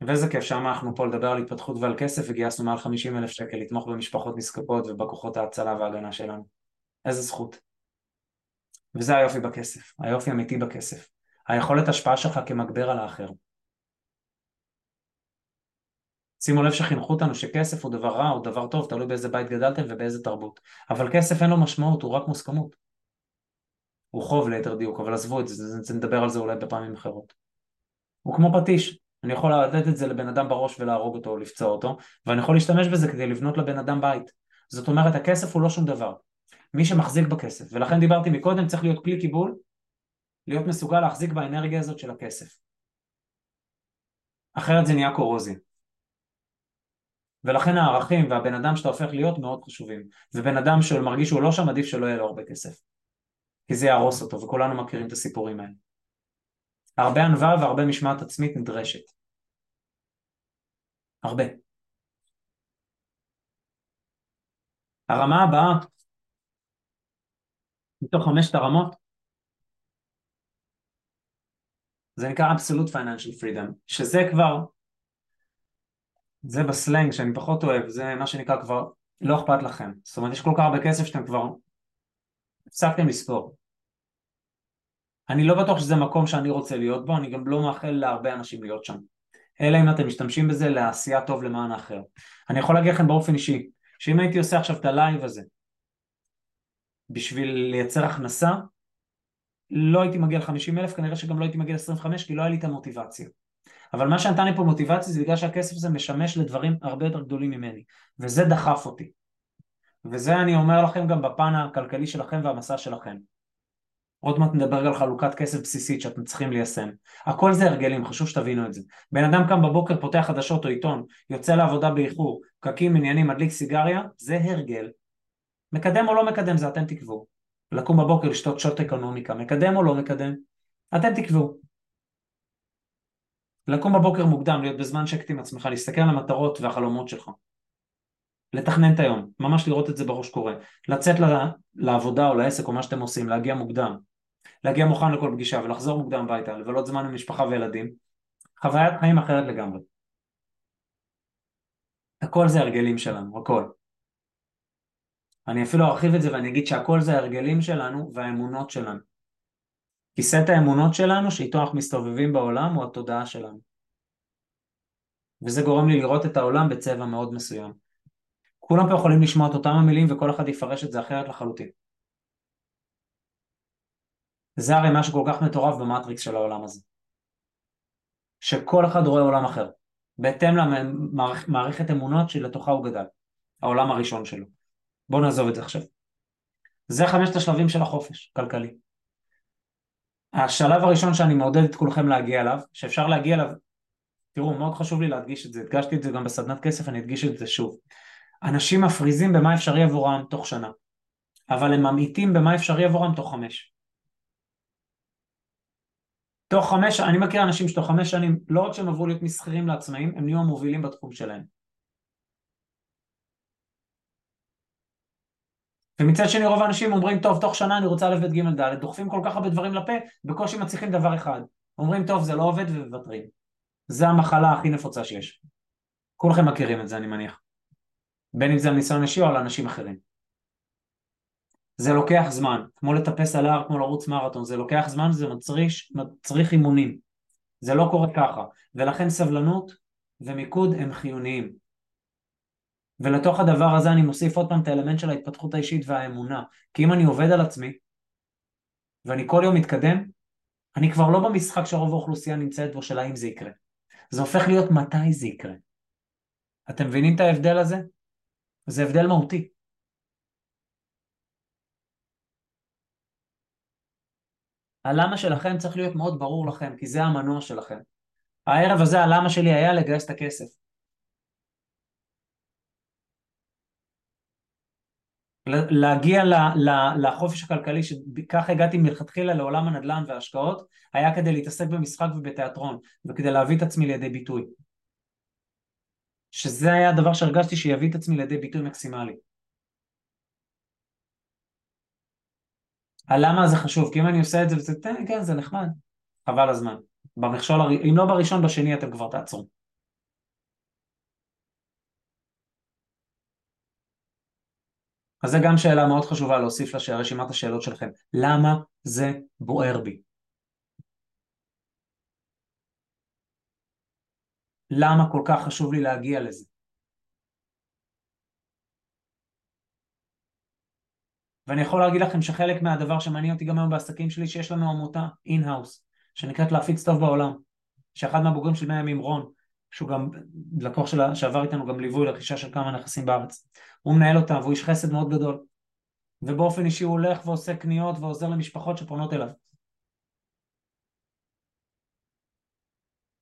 ואיזה כיף שם אנחנו פה לדבר על התפתחות ועל כסף, וגייסנו מעל 50 אלף שקל לתמוך במשפחות נזקקות ובכוחות ההצלה וההגנה שלנו. איזה זכות. וזה היופי בכסף, היופי אמיתי בכסף. היכולת השפעה שלך כמגבר על האחר. שימו לב שחינכו אותנו שכסף הוא דבר רע או דבר טוב, תלוי באיזה בית גדלתם ובאיזה תרבות. אבל כסף אין לו משמעות, הוא רק מוסכמות. הוא חוב ליתר דיוק, אבל עזבו את זה, נדבר על זה אולי בפעמים אחרות. הוא כמו פטיש, אני יכול לתת את זה לבן אדם בראש ולהרוג אותו או לפצוע אותו, ואני יכול להשתמש בזה כדי לבנות לבן אדם בית. זאת אומרת, הכסף הוא לא שום דבר. מי שמחזיק בכסף, ולכן דיברתי מקודם, צריך להיות כלי קיבול, להיות מסוגל להחזיק באנרגיה הזאת של הכסף. אחרת זה נהיה קורוזיה. ולכן הערכים והבן אדם שאתה הופך להיות מאוד חשובים. ובן אדם שמרגיש שהוא לא שם, עדיף שלא יהיה לו הרבה כסף. כי זה יהרוס אותו, וכולנו מכירים את הסיפורים האלה. הרבה ענווה והרבה משמעת עצמית נדרשת. הרבה. הרמה הבאה, מתוך חמשת הרמות, זה נקרא Absolute Financial Freedom, שזה כבר, זה בסלנג שאני פחות אוהב, זה מה שנקרא כבר לא אכפת לכם. זאת אומרת, יש כל כך הרבה כסף שאתם כבר הפסקתם לספור. אני לא בטוח שזה מקום שאני רוצה להיות בו, אני גם לא מאחל להרבה אנשים להיות שם. אלא אם אתם משתמשים בזה לעשייה טוב למען האחר. אני יכול להגיד לכם באופן אישי, שאם הייתי עושה עכשיו את ה live הזה בשביל לייצר הכנסה, לא הייתי מגיע ל-50 אלף, כנראה שגם לא הייתי מגיע ל-25 כי לא היה לי את המוטיבציה. אבל מה שנתן לי פה מוטיבציה זה בגלל שהכסף הזה משמש לדברים הרבה יותר גדולים ממני, וזה דחף אותי. וזה אני אומר לכם גם בפן הכלכלי שלכם והמסע שלכם. עוד מעט נדבר על חלוקת כסף בסיסית שאתם צריכים ליישם. הכל זה הרגלים, חשוב שתבינו את זה. בן אדם קם בבוקר, פותח חדשות או עיתון, יוצא לעבודה באיחור, פקקים, עניינים, מדליק סיגריה, זה הרגל. מקדם או לא מקדם זה אתם תקבעו. לקום בבוקר לשתות שוט אקונומיקה, מקדם או לא מקדם? אתם תקבעו. לקום בבוקר מוקדם, להיות בזמן שקט עם עצמך, להסתכל על המטרות והחלומות שלך. לתכנן את היום, ממש לראות את זה בראש קורה. לצאת לעבודה או לעסק או מה שאתם עושים, להגיע מוקדם. להגיע מוכן לכל פגישה ולחזור מוקדם הביתה, לבלות זמן עם משפחה וילדים. חוויית חיים אחרת לגמרי. הכל זה הרגלים שלנו, הכל. אני אפילו ארחיב את זה ואני אגיד שהכל זה ההרגלים שלנו והאמונות שלנו. כי סט האמונות שלנו שאיתו אנחנו מסתובבים בעולם הוא התודעה שלנו. וזה גורם לי לראות את העולם בצבע מאוד מסוים. כולם פה יכולים לשמוע את אותם המילים וכל אחד יפרש את זה אחרת לחלוטין. זה הרי משהו כל כך מטורף במטריקס של העולם הזה. שכל אחד רואה עולם אחר, בהתאם למערכת אמונות שלתוכה הוא גדל, העולם הראשון שלו. בואו נעזוב את זה עכשיו. זה חמשת השלבים של החופש, כלכלי. השלב הראשון שאני מעודד את כולכם להגיע אליו, שאפשר להגיע אליו, תראו, מאוד חשוב לי להדגיש את זה, הדגשתי את זה גם בסדנת כסף, אני אדגיש את זה שוב. אנשים מפריזים במה אפשרי עבורם תוך שנה, אבל הם ממעיטים במה אפשרי עבורם תוך חמש. תוך חמש, אני מכיר אנשים שתוך חמש שנים, לא רק שהם עברו להיות מסחרים לעצמאים, הם נהיו המובילים בתחום שלהם. ומצד שני רוב האנשים אומרים, טוב, תוך שנה אני רוצה א', ב', ג', ד', דוחפים כל כך הרבה דברים לפה, בקושי מצליחים דבר אחד. אומרים, טוב, זה לא עובד ומוותרים. זה המחלה הכי נפוצה שיש. כולכם מכירים את זה, אני מניח. בין אם זה על ניסיון אישי או על אנשים אחרים. זה לוקח זמן, כמו לטפס על הר, כמו לרוץ מרתון, זה לוקח זמן, זה מצריך, מצריך אימונים. זה לא קורה ככה, ולכן סבלנות ומיקוד הם חיוניים. ולתוך הדבר הזה אני מוסיף עוד פעם את האלמנט של ההתפתחות האישית והאמונה. כי אם אני עובד על עצמי, ואני כל יום מתקדם, אני כבר לא במשחק שרוב האוכלוסייה נמצאת בו של האם זה יקרה. זה הופך להיות מתי זה יקרה. אתם מבינים את ההבדל הזה? זה הבדל מהותי. הלמה שלכם צריך להיות מאוד ברור לכם, כי זה המנוע שלכם. הערב הזה הלמה שלי היה לגייס את הכסף. להגיע לחופש הכלכלי, שככה הגעתי מלכתחילה לעולם הנדל"ן וההשקעות, היה כדי להתעסק במשחק ובתיאטרון, וכדי להביא את עצמי לידי ביטוי. שזה היה הדבר שהרגשתי שיביא את עצמי לידי ביטוי מקסימלי. הלמה זה חשוב? כי אם אני עושה את זה וזה, תן, כן, זה נחמד, חבל הזמן. במכשול, אם לא בראשון, בשני אתם כבר תעצרו. אז זה גם שאלה מאוד חשובה להוסיף לרשימת השאלות שלכם. למה זה בוער בי? למה כל כך חשוב לי להגיע לזה? ואני יכול להגיד לכם שחלק מהדבר שמעניין אותי גם היום בעסקים שלי, שיש לנו עמותה in-house, שנקראת להפיץ טוב בעולם, שאחד מהבוגרים של 100 ימים רון, שהוא גם לקוח שלה, שעבר איתנו גם ליווי לרכישה של כמה נכסים בארץ. הוא מנהל אותה והוא איש חסד מאוד גדול. ובאופן אישי הוא הולך ועושה קניות ועוזר למשפחות שפונות אליו.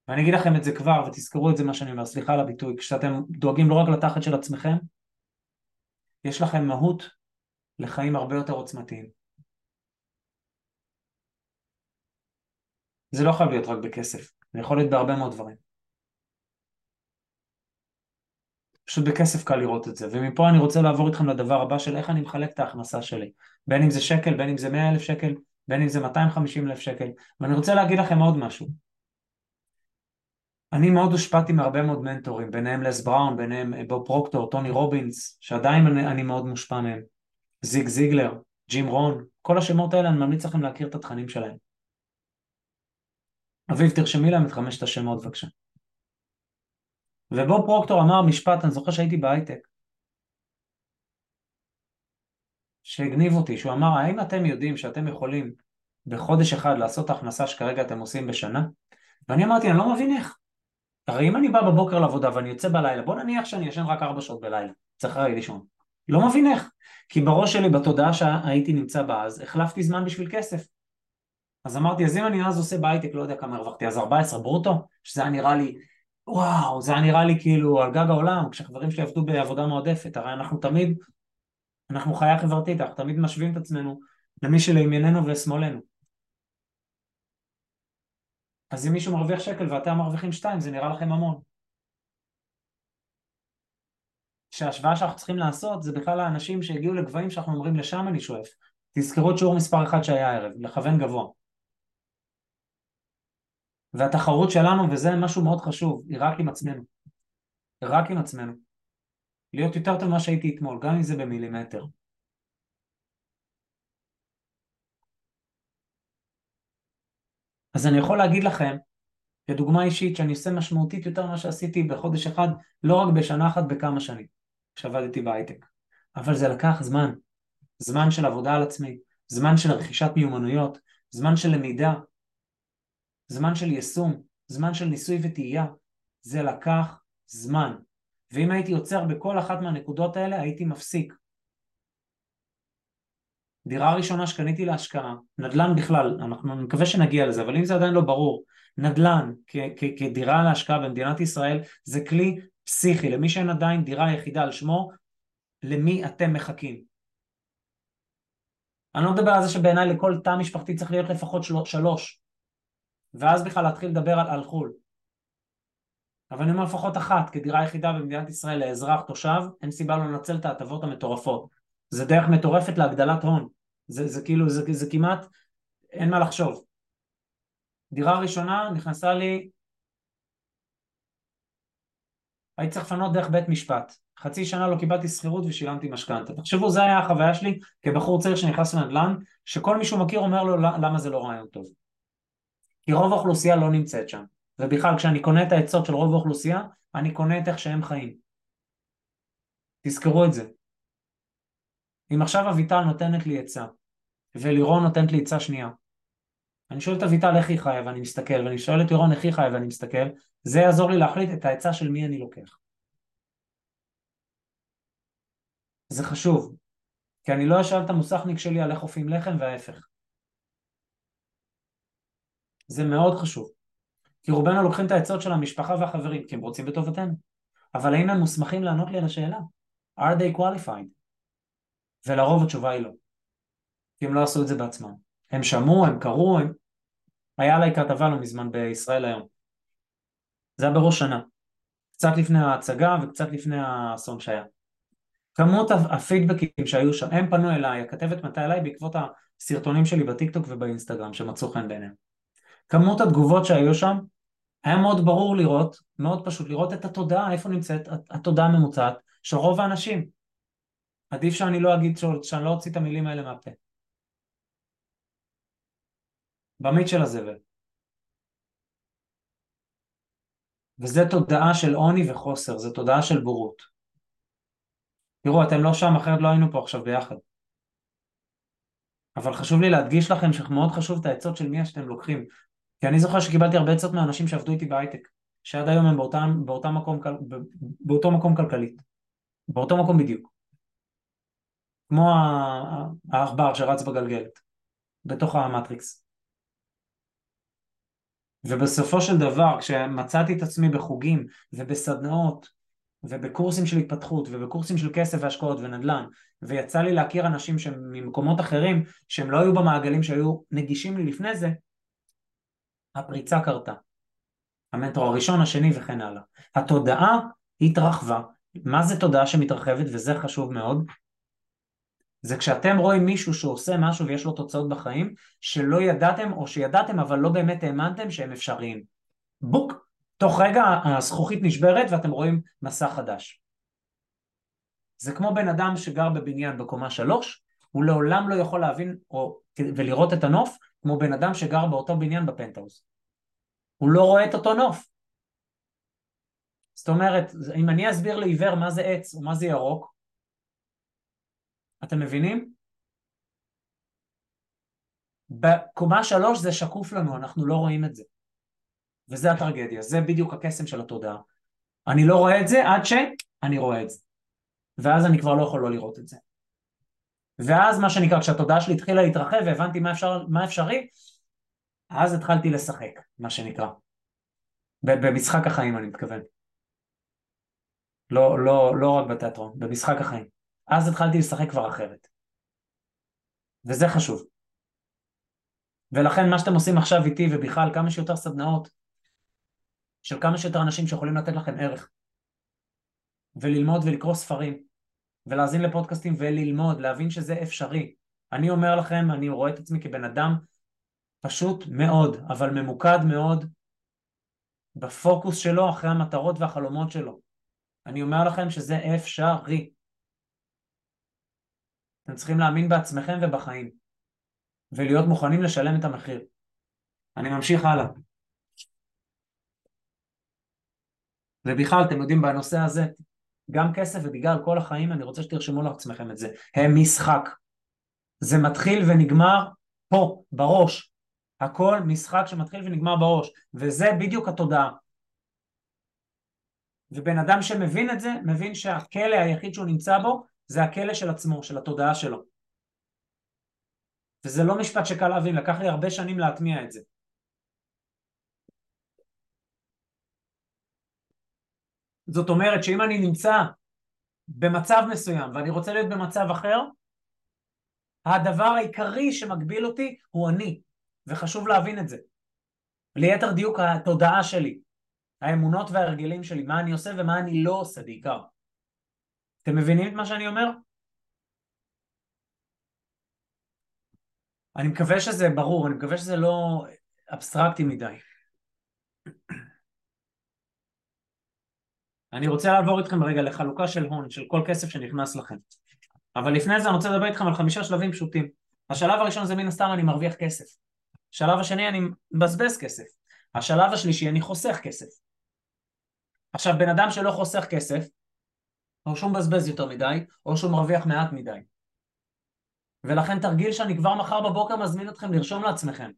ואני אגיד לכם את זה כבר, ותזכרו את זה מה שאני אומר, סליחה על הביטוי, כשאתם דואגים לא רק לתחת של עצמכם, יש לכם מהות לחיים הרבה יותר עוצמתיים. זה לא חייב להיות רק בכסף, זה יכול להיות בהרבה מאוד דברים. פשוט בכסף קל לראות את זה, ומפה אני רוצה לעבור איתכם לדבר הבא של איך אני מחלק את ההכנסה שלי, בין אם זה שקל, בין אם זה 100 אלף שקל, בין אם זה 250 אלף שקל, ואני רוצה להגיד לכם עוד משהו. אני מאוד הושפעתי מהרבה מאוד מנטורים, ביניהם לס בראון, ביניהם בוב פרוקטור, טוני רובינס, שעדיין אני, אני מאוד מושפע מהם, זיג זיגלר, ג'ים רון, כל השמות האלה אני ממליץ לכם להכיר את התכנים שלהם. אביב תרשמי להם את חמשת השמות בבקשה. ובוב פרוקטור אמר משפט, אני זוכר שהייתי בהייטק, שהגניב אותי, שהוא אמר, האם אתם יודעים שאתם יכולים בחודש אחד לעשות את ההכנסה שכרגע אתם עושים בשנה? ואני אמרתי, אני לא מבין איך. הרי אם אני בא בבוקר לעבודה ואני יוצא בלילה, בוא נניח שאני ישן רק ארבע שעות בלילה, צריך הרי לישון. לא מבין איך. כי בראש שלי, בתודעה שהייתי נמצא בה אז, החלפתי זמן בשביל כסף. אז אמרתי, אז אם אני אז עושה בהייטק, לא יודע כמה הרווחתי, אז 14 ברוטו, שזה היה נראה לי, וואו, זה היה נראה לי כאילו על גג העולם, כשחברים שלי עבדו בעבודה מועדפת, הרי אנחנו תמיד, אנחנו חיה חברתית, אנחנו תמיד משווים את עצמנו למי שלימיננו ושמאלנו. אז אם מישהו מרוויח שקל ואתם מרוויחים שתיים, זה נראה לכם המון. שההשוואה שאנחנו צריכים לעשות זה בכלל האנשים שהגיעו לגבהים שאנחנו אומרים לשם אני שואף. תזכרו את שיעור מספר אחד שהיה הערב, לכוון גבוה. והתחרות שלנו, וזה משהו מאוד חשוב, היא רק עם עצמנו. רק עם עצמנו. להיות יותר טוב ממה שהייתי אתמול, גם אם זה במילימטר. אז אני יכול להגיד לכם, כדוגמה אישית, שאני עושה משמעותית יותר ממה שעשיתי בחודש אחד, לא רק בשנה אחת, בכמה שנים, כשעבדתי בהייטק. אבל זה לקח זמן. זמן של עבודה על עצמי, זמן של רכישת מיומנויות, זמן של למידה, זמן של יישום, זמן של ניסוי וטעייה. זה לקח זמן. ואם הייתי עוצר בכל אחת מהנקודות האלה, הייתי מפסיק. דירה ראשונה שקניתי להשקעה, נדל"ן בכלל, אנחנו מקווה שנגיע לזה, אבל אם זה עדיין לא ברור, נדל"ן כדירה להשקעה במדינת ישראל זה כלי פסיכי, למי שאין עדיין דירה יחידה על שמו, למי אתם מחכים? אני לא מדבר על זה שבעיניי לכל תא משפחתי צריך להיות לפחות של... שלוש, ואז בכלל להתחיל לדבר על, על חו"ל. אבל אני אומר לפחות אחת, כדירה יחידה במדינת ישראל לאזרח תושב, אין סיבה לא לנצל את ההטבות המטורפות. זה דרך מטורפת להגדלת הון. זה, זה כאילו, זה, זה כמעט, אין מה לחשוב. דירה ראשונה נכנסה לי, הייתי צריך לפנות דרך בית משפט. חצי שנה לא קיבלתי שכירות ושילמתי משכנתה. תחשבו, זו הייתה החוויה שלי כבחור צעיר שנכנס לנדל"ן, שכל מי שהוא מכיר אומר לו למה זה לא רעיון טוב. כי רוב האוכלוסייה לא נמצאת שם. ובכלל, כשאני קונה את העצות של רוב האוכלוסייה, אני קונה את איך שהם חיים. תזכרו את זה. אם עכשיו אביטל נותנת לי עצה, ולירון נותנת לי עצה שנייה, אני שואל את אביטל איך היא חיה ואני מסתכל, ואני שואל את לירון איך היא חיה ואני מסתכל, זה יעזור לי להחליט את העצה של מי אני לוקח. זה חשוב, כי אני לא אשאל את המוסכניק שלי על איך אופים לחם וההפך. זה מאוד חשוב. כי רובנו לוקחים את העצות של המשפחה והחברים, כי הם רוצים בטובתנו. אבל האם הם מוסמכים לענות לי על השאלה? are they qualified? ולרוב התשובה היא לא. כי הם לא עשו את זה בעצמם. הם שמעו, הם קראו, הם... היה עליי כתבה לא מזמן בישראל היום. זה היה בראש שנה. קצת לפני ההצגה וקצת לפני האסון שהיה. כמות הפידבקים שהיו שם, הם פנו אליי, הכתבת מתה אליי בעקבות הסרטונים שלי בטיקטוק ובאינסטגרם שמצאו חן בעיניהם. כמות התגובות שהיו שם, היה מאוד ברור לראות, מאוד פשוט לראות את התודעה, איפה נמצאת התודעה הממוצעת של רוב האנשים. עדיף שאני לא אגיד, שאני לא אוציא את המילים האלה מהפה. במיץ של הזבל. וזה תודעה של עוני וחוסר, זה תודעה של בורות. תראו, אתם לא שם, אחרת לא היינו פה עכשיו ביחד. אבל חשוב לי להדגיש לכם שמאוד חשוב את העצות של מי שאתם לוקחים. כי אני זוכר שקיבלתי הרבה עצות מאנשים שעבדו איתי בהייטק, שעד היום הם באותם, באותם מקום, באותו מקום כלכלית. באותו מקום בדיוק. כמו העכבר שרץ בגלגלת, בתוך המטריקס. ובסופו של דבר, כשמצאתי את עצמי בחוגים ובסדנאות ובקורסים של התפתחות ובקורסים של כסף והשקעות ונדל"ן ויצא לי להכיר אנשים שהם ממקומות אחרים שהם לא היו במעגלים שהיו נגישים לי לפני זה הפריצה קרתה. המנטור הראשון, השני וכן הלאה. התודעה התרחבה. מה זה תודעה שמתרחבת וזה חשוב מאוד? זה כשאתם רואים מישהו שעושה משהו ויש לו תוצאות בחיים שלא ידעתם או שידעתם אבל לא באמת האמנתם שהם אפשריים. בוק! תוך רגע הזכוכית נשברת ואתם רואים מסע חדש. זה כמו בן אדם שגר בבניין בקומה שלוש, הוא לעולם לא יכול להבין או, ולראות את הנוף כמו בן אדם שגר באותו בניין בפנטהאוס. הוא לא רואה את אותו נוף. זאת אומרת, אם אני אסביר לעיוור מה זה עץ או מה זה ירוק, אתם מבינים? בקומה שלוש זה שקוף לנו, אנחנו לא רואים את זה. וזה הטרגדיה, זה בדיוק הקסם של התודעה. אני לא רואה את זה עד שאני רואה את זה. ואז אני כבר לא יכול לא לראות את זה. ואז מה שנקרא, כשהתודעה שלי התחילה להתרחב והבנתי מה, אפשר, מה אפשרי, אז התחלתי לשחק, מה שנקרא. במשחק החיים אני מתכוון. לא, לא, לא רק בתיאטרון, במשחק החיים. אז התחלתי לשחק כבר אחרת. וזה חשוב. ולכן מה שאתם עושים עכשיו איתי ובכלל כמה שיותר סדנאות של כמה שיותר אנשים שיכולים לתת לכם ערך וללמוד ולקרוא ספרים ולהאזין לפודקאסטים וללמוד, להבין שזה אפשרי. אני אומר לכם, אני רואה את עצמי כבן אדם פשוט מאוד, אבל ממוקד מאוד בפוקוס שלו אחרי המטרות והחלומות שלו. אני אומר לכם שזה אפשרי. אתם צריכים להאמין בעצמכם ובחיים ולהיות מוכנים לשלם את המחיר. אני ממשיך הלאה. ובכלל, אתם יודעים, בנושא הזה, גם כסף ובגלל כל החיים, אני רוצה שתרשמו לעצמכם את זה, הם משחק. זה מתחיל ונגמר פה, בראש. הכל משחק שמתחיל ונגמר בראש, וזה בדיוק התודעה. ובן אדם שמבין את זה, מבין שהכלא היחיד שהוא נמצא בו, זה הכלא של עצמו, של התודעה שלו. וזה לא משפט שקל להבין, לקח לי הרבה שנים להטמיע את זה. זאת אומרת שאם אני נמצא במצב מסוים ואני רוצה להיות במצב אחר, הדבר העיקרי שמגביל אותי הוא אני, וחשוב להבין את זה. ליתר דיוק התודעה שלי, האמונות וההרגלים שלי, מה אני עושה ומה אני לא עושה בעיקר. אתם מבינים את מה שאני אומר? אני מקווה שזה ברור, אני מקווה שזה לא אבסטרקטי מדי. אני רוצה לעבור איתכם רגע לחלוקה של הון, של כל כסף שנכנס לכם. אבל לפני זה אני רוצה לדבר איתכם על חמישה שלבים פשוטים. השלב הראשון זה מן הסתם אני מרוויח כסף. השלב השני אני מבזבז כסף. השלב השלישי אני חוסך כסף. עכשיו בן אדם שלא חוסך כסף, או שהוא מבזבז יותר מדי, או שהוא מרוויח מעט מדי. ולכן תרגיל שאני כבר מחר בבוקר מזמין אתכם לרשום לעצמכם.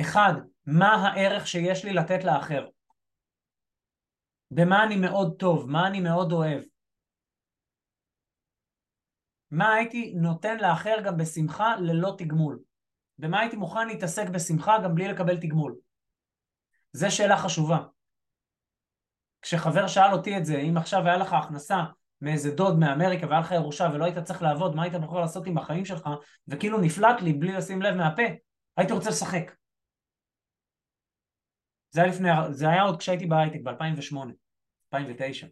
אחד, מה הערך שיש לי לתת לאחר? במה אני מאוד טוב? מה אני מאוד אוהב? מה הייתי נותן לאחר גם בשמחה ללא תגמול? במה הייתי מוכן להתעסק בשמחה גם בלי לקבל תגמול? זו שאלה חשובה. כשחבר שאל אותי את זה, אם עכשיו היה לך הכנסה מאיזה דוד מאמריקה והיה לך ירושה ולא היית צריך לעבוד, מה היית יכול לעשות עם החיים שלך, וכאילו נפלט לי בלי לשים לב מהפה, הייתי רוצה לשחק. זה היה, לפני, זה היה עוד כשהייתי בהייטק ב-2008, 2009.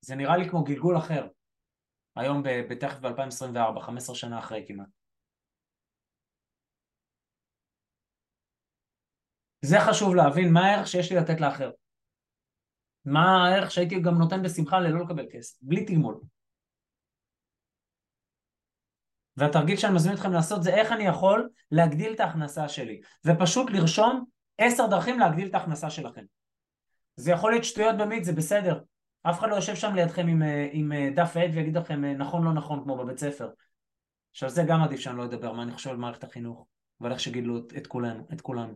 זה נראה לי כמו גלגול אחר. היום בתכף ב-2024, 15 שנה אחרי כמעט. זה חשוב להבין מה הערך שיש לי לתת לאחר. מה הערך שהייתי גם נותן בשמחה ללא לקבל כסף, בלי תגמול. והתרגיל שאני מזמין אתכם לעשות זה איך אני יכול להגדיל את ההכנסה שלי, ופשוט לרשום עשר דרכים להגדיל את ההכנסה שלכם. זה יכול להיות שטויות במיץ, זה בסדר. אף אחד לא יושב שם לידכם עם, אה, עם אה, דף עד ויגיד לכם אה, נכון לא נכון כמו בבית ספר. עכשיו זה גם עדיף שאני לא אדבר מה אני חושב על מערכת החינוך ועל איך שגידלו את, את כולנו. את כולנו.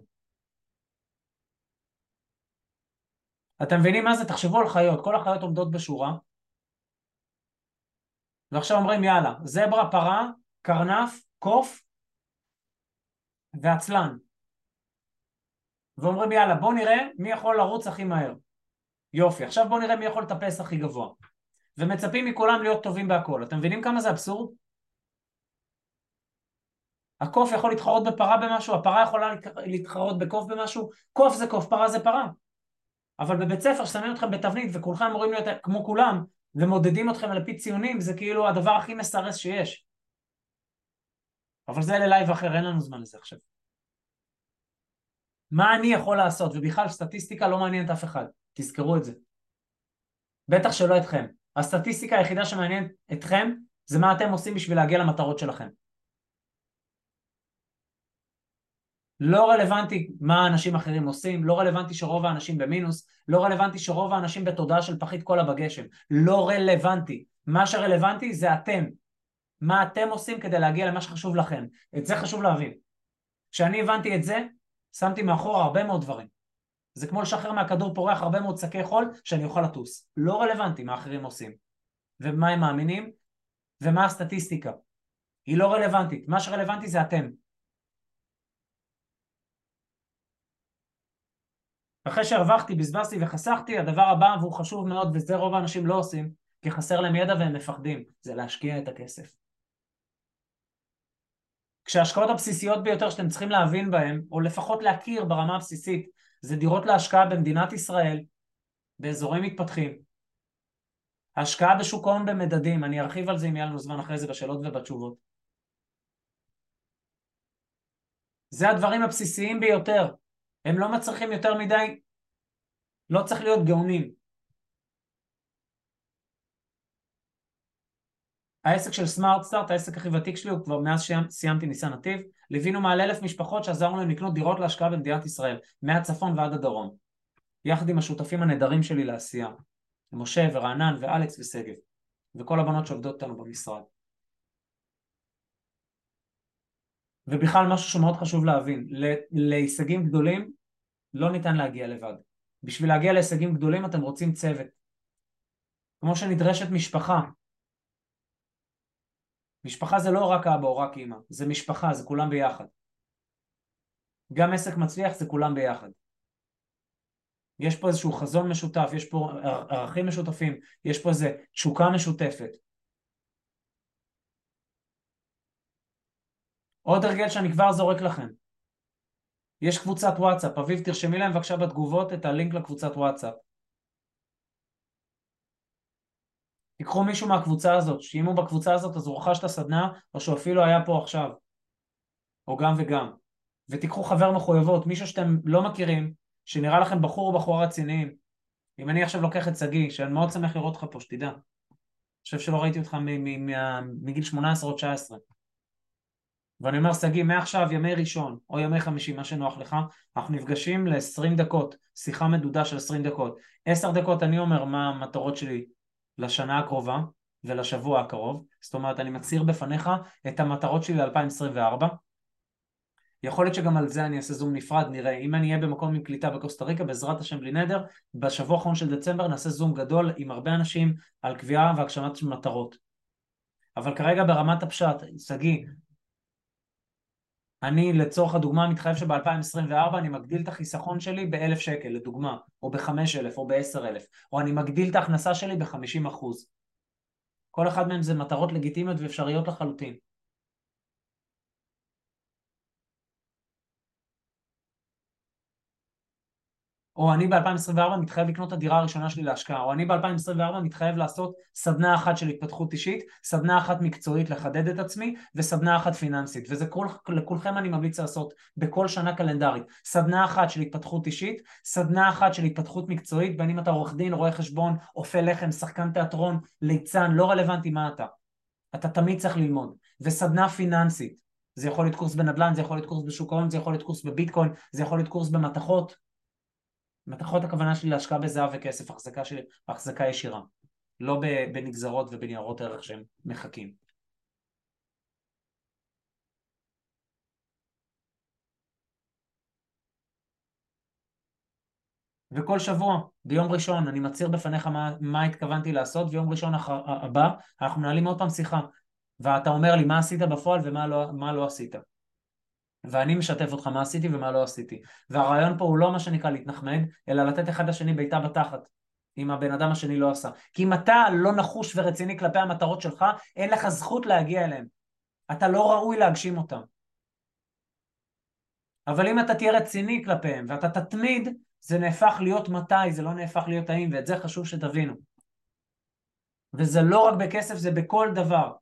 אתם מבינים מה זה? תחשבו על חיות, כל החיות עומדות בשורה ועכשיו אומרים יאללה, זברה, פרה, קרנף, קוף ועצלן ואומרים יאללה בוא נראה מי יכול לרוץ הכי מהר יופי, עכשיו בואו נראה מי יכול לטפס הכי גבוה. ומצפים מכולם להיות טובים בהכל. אתם מבינים כמה זה אבסורד? הקוף יכול להתחרות בפרה במשהו, הפרה יכולה להתחרות בקוף במשהו, קוף זה קוף, פרה זה פרה. אבל בבית ספר ששמים אתכם בתבנית וכולכם אמורים להיות כמו כולם ומודדים אתכם על פי ציונים זה כאילו הדבר הכי מסרס שיש. אבל זה ללייב אחר, אין לנו זמן לזה עכשיו. מה אני יכול לעשות? ובכלל סטטיסטיקה לא מעניינת אף אחד. תזכרו את זה. בטח שלא אתכם. הסטטיסטיקה היחידה שמעניינת אתכם זה מה אתם עושים בשביל להגיע למטרות שלכם. לא רלוונטי מה אנשים אחרים עושים, לא רלוונטי שרוב האנשים במינוס, לא רלוונטי שרוב האנשים בתודעה של פחית קולה בגשם, לא רלוונטי. מה שרלוונטי זה אתם. מה אתם עושים כדי להגיע למה שחשוב לכם. את זה חשוב להבין. כשאני הבנתי את זה, שמתי מאחור הרבה מאוד דברים. זה כמו לשחרר מהכדור פורח הרבה מאוד שקי חול שאני אוכל לטוס. לא רלוונטי מה אחרים עושים. ומה הם מאמינים, ומה הסטטיסטיקה. היא לא רלוונטית. מה שרלוונטי זה אתם. אחרי שהרווחתי, בזבזתי וחסכתי, הדבר הבא, והוא חשוב מאוד, וזה רוב האנשים לא עושים, כי חסר להם ידע והם מפחדים, זה להשקיע את הכסף. כשההשקעות הבסיסיות ביותר שאתם צריכים להבין בהן, או לפחות להכיר ברמה הבסיסית, זה דירות להשקעה במדינת ישראל, באזורים מתפתחים. השקעה בשוק ההון במדדים, אני ארחיב על זה אם יהיה לנו זמן אחרי זה בשאלות ובתשובות. זה הדברים הבסיסיים ביותר. הם לא מצריכים יותר מדי, לא צריך להיות גאונים. העסק של סמארט סטארט, העסק הכי ותיק שלי, הוא כבר מאז שסיימתי ניסן נתיב, ליווינו מעל אלף משפחות שעזרנו להם לקנות דירות להשקעה במדינת ישראל, מהצפון ועד הדרום, יחד עם השותפים הנהדרים שלי לעשייה, משה ורענן ואלכס ושגב, וכל הבנות שעובדות איתנו במשרד. ובכלל משהו שמאוד חשוב להבין, להישגים גדולים לא ניתן להגיע לבד. בשביל להגיע להישגים גדולים אתם רוצים צוות. כמו שנדרשת משפחה משפחה זה לא רק אבא או רק אימא, זה משפחה, זה כולם ביחד. גם עסק מצליח זה כולם ביחד. יש פה איזשהו חזון משותף, יש פה ערכים משותפים, יש פה איזו תשוקה משותפת. עוד הרגל שאני כבר זורק לכם. יש קבוצת וואטסאפ, אביב תרשמי להם בבקשה בתגובות את הלינק לקבוצת וואטסאפ. תיקחו מישהו מהקבוצה הזאת, שאם הוא בקבוצה הזאת אז הוא רכש את הסדנה, או שהוא אפילו היה פה עכשיו, או גם וגם. ותיקחו חבר מחויבות, מישהו שאתם לא מכירים, שנראה לכם בחור או בחורה רציניים. אם אני עכשיו לוקח את שגיא, שאני מאוד שמח לראות אותך פה, שתדע. אני חושב שלא ראיתי אותך מגיל 18 או 19. ואני אומר, שגיא, מעכשיו ימי ראשון או ימי חמישי, מה שנוח לך, אנחנו נפגשים ל-20 דקות, שיחה מדודה של 20 דקות. 10 דקות אני אומר מה המטרות שלי לשנה הקרובה ולשבוע הקרוב, זאת אומרת אני מצהיר בפניך את המטרות שלי ל-2024 יכול להיות שגם על זה אני אעשה זום נפרד, נראה. אם אני אהיה במקום עם קליטה בקוסטה ריקה, בעזרת השם בלי נדר, בשבוע האחרון של דצמבר נעשה זום גדול עם הרבה אנשים על קביעה והגשמת מטרות. אבל כרגע ברמת הפשט, שגיא, אני לצורך הדוגמה מתחייב שב-2024 אני מגדיל את החיסכון שלי באלף שקל, לדוגמה, או בחמש אלף, או בעשר אלף, או אני מגדיל את ההכנסה שלי בחמישים אחוז. כל אחד מהם זה מטרות לגיטימיות ואפשריות לחלוטין. או אני ב-2024 מתחייב לקנות את הדירה הראשונה שלי להשקעה, או אני ב-2024 מתחייב לעשות סדנה אחת של התפתחות אישית, סדנה אחת מקצועית לחדד את עצמי, וסדנה אחת פיננסית, וזה כל, לכולכם אני ממליץ לעשות בכל שנה קלנדרית, סדנה אחת של התפתחות אישית, סדנה אחת של התפתחות מקצועית, בין אם אתה עורך דין, רואה חשבון, אופה לחם, שחקן תיאטרון, ליצן, לא רלוונטי מה אתה, אתה תמיד צריך ללמוד, וסדנה פיננסית, זה יכול להיות קורס בנדל"ן, זה יכול להיות קורס בשוק ההון, זה יכול להיות קורס בביטקוין, זה יכול להיות קורס במתכות, מתכות הכוונה שלי להשקעה בזהב וכסף, החזקה, שלי, החזקה ישירה, לא בנגזרות ובניירות ערך שהם מחכים. וכל שבוע, ביום ראשון, אני מצהיר בפניך מה, מה התכוונתי לעשות, ויום ראשון הבא אנחנו מנהלים עוד פעם שיחה, ואתה אומר לי מה עשית בפועל ומה לא, לא עשית. ואני משתף אותך מה עשיתי ומה לא עשיתי. והרעיון פה הוא לא מה שנקרא להתנחמד, אלא לתת אחד לשני בעיטה בתחת, אם הבן אדם השני לא עשה. כי אם אתה לא נחוש ורציני כלפי המטרות שלך, אין לך זכות להגיע אליהן. אתה לא ראוי להגשים אותן. אבל אם אתה תהיה רציני כלפיהם ואתה תתמיד, זה נהפך להיות מתי, זה לא נהפך להיות האם, ואת זה חשוב שתבינו. וזה לא רק בכסף, זה בכל דבר.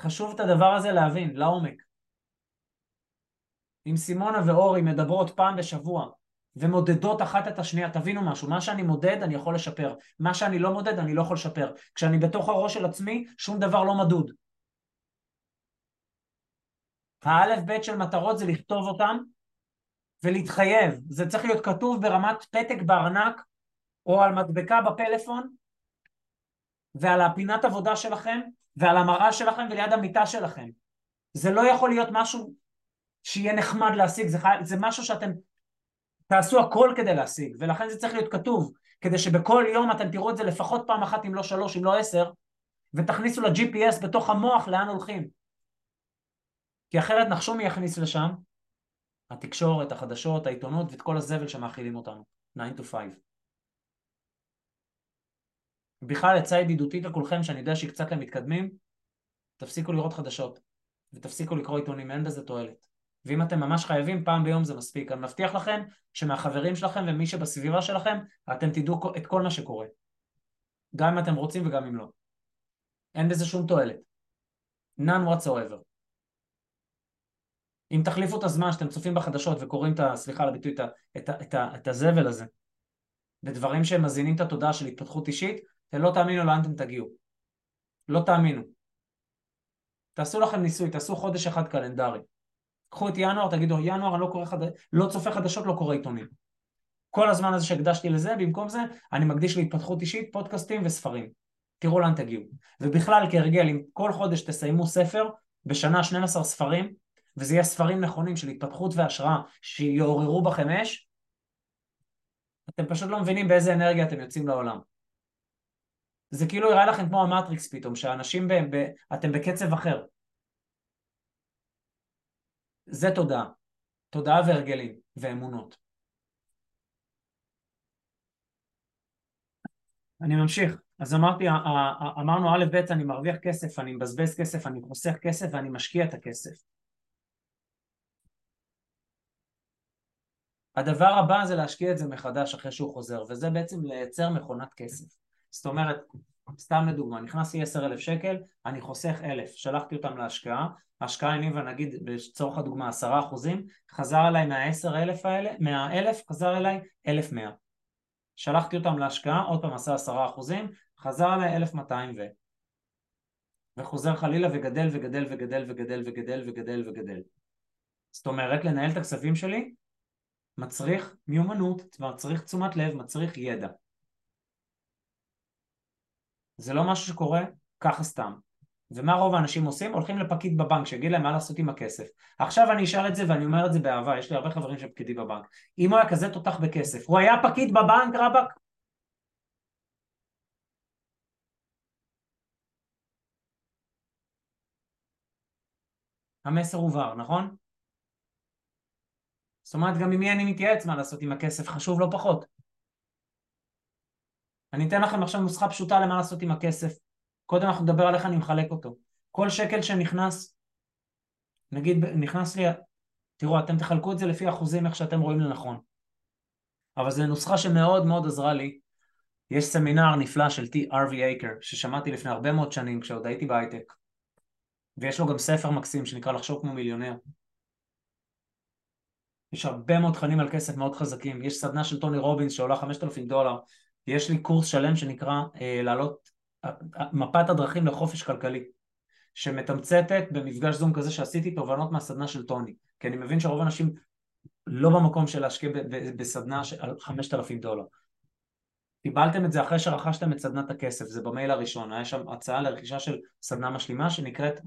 חשוב את הדבר הזה להבין, לעומק. אם סימונה ואורי מדברות פעם בשבוע ומודדות אחת את השנייה, תבינו משהו, מה שאני מודד אני יכול לשפר, מה שאני לא מודד אני לא יכול לשפר. כשאני בתוך הראש של עצמי, שום דבר לא מדוד. האלף בית של מטרות זה לכתוב אותם ולהתחייב. זה צריך להיות כתוב ברמת פתק בארנק או על מדבקה בפלאפון ועל הפינת עבודה שלכם ועל המראה שלכם וליד המיטה שלכם. זה לא יכול להיות משהו שיהיה נחמד להשיג, זה, חי... זה משהו שאתם תעשו הכל כדי להשיג, ולכן זה צריך להיות כתוב, כדי שבכל יום אתם תראו את זה לפחות פעם אחת, אם לא שלוש, אם לא עשר, ותכניסו ל-GPS בתוך המוח לאן הולכים. כי אחרת נחשו מי יכניס לשם? התקשורת, החדשות, העיתונות ואת כל הזבל שמאכילים אותנו. 9 to 5. בכלל עצה ידידותית לכולכם שאני יודע שהיא קצת למתקדמים, תפסיקו לראות חדשות ותפסיקו לקרוא עיתונים, אין בזה תועלת. ואם אתם ממש חייבים, פעם ביום זה מספיק. אני מבטיח לכם שמהחברים שלכם ומי שבסביבה שלכם, אתם תדעו את כל מה שקורה. גם אם אתם רוצים וגם אם לא. אין בזה שום תועלת. none whatsoever. אם תחליפו את הזמן שאתם צופים בחדשות וקוראים את ה... סליחה על הביטוי, את, ה, את, את, את הזבל הזה, בדברים שהם מזינים את התודעה של התפתחות אישית, אתם לא תאמינו לאן אתם תגיעו. לא תאמינו. תעשו לכם ניסוי, תעשו חודש אחד קלנדרי. קחו את ינואר, תגידו, ינואר אני לא, קורא חד... לא צופה חדשות, לא קורא עיתונים. כל הזמן הזה שהקדשתי לזה, במקום זה, אני מקדיש להתפתחות אישית, פודקאסטים וספרים. תראו לאן תגיעו. ובכלל, כהרגל, אם כל חודש תסיימו ספר, בשנה 12 ספרים, וזה יהיה ספרים נכונים של התפתחות והשראה, שיעוררו בכם אש, אתם פשוט לא מבינים באיזה אנרגיה אתם יוצאים לעולם. זה כאילו יראה לכם כמו המטריקס פתאום, שאנשים, ב, ב, אתם בקצב אחר. זה תודעה. תודעה והרגלים ואמונות. אני ממשיך. אז אמרתי, אמרנו א' ב' אני מרוויח כסף, אני מבזבז כסף, אני חוסך כסף ואני משקיע את הכסף. הדבר הבא זה להשקיע את זה מחדש אחרי שהוא חוזר, וזה בעצם לייצר מכונת כסף. זאת אומרת, סתם לדוגמה, נכנס לי 10,000 שקל, אני חוסך 1,000, שלחתי אותם להשקעה, ההשקעה הניבה נגיד לצורך הדוגמה 10 אחוזים, חזר אליי מה-10,000 האלה, מה-1,000 חזר אליי 1,100. שלחתי אותם להשקעה, עוד פעם עשה 10 אחוזים, חזר אליי 1,200 ו... וחוזר חלילה וגדל וגדל וגדל וגדל וגדל וגדל וגדל. זאת אומרת, לנהל את הכספים שלי מצריך מיומנות, מצריך תשומת לב, מצריך ידע. זה לא משהו שקורה ככה סתם. ומה רוב האנשים עושים? הולכים לפקיד בבנק שיגיד להם מה לעשות עם הכסף. עכשיו אני אשאל את זה ואני אומר את זה באהבה, יש לי הרבה חברים שהם פקידים בבנק. אם הוא היה כזה תותח בכסף, הוא היה פקיד בבנק רבאק? המסר הובהר, נכון? זאת אומרת, גם עם מי אני מתייעץ מה לעשות עם הכסף, חשוב לא פחות. אני אתן לכם עכשיו נוסחה פשוטה למה לעשות עם הכסף. קודם אנחנו נדבר על איך אני מחלק אותו. כל שקל שנכנס, נגיד נכנס לי, תראו, אתם תחלקו את זה לפי אחוזים איך שאתם רואים לנכון. אבל זו נוסחה שמאוד מאוד עזרה לי. יש סמינר נפלא של T. ארווי אייקר, ששמעתי לפני הרבה מאוד שנים כשעוד הייתי בהייטק. ויש לו גם ספר מקסים שנקרא לחשוב כמו מיליונר. יש הרבה מאוד תכנים על כסף מאוד חזקים, יש סדנה של טוני רובינס שעולה 5,000 דולר, יש לי קורס שלם שנקרא אה, לעלות אה, מפת הדרכים לחופש כלכלי, שמתמצתת במפגש זום כזה שעשיתי תובנות מהסדנה של טוני, כי אני מבין שרוב האנשים לא במקום של להשקיע בסדנה על 5,000 דולר. קיבלתם את זה אחרי שרכשתם את סדנת הכסף, זה במייל הראשון, היה שם הצעה לרכישה של סדנה משלימה שנקראת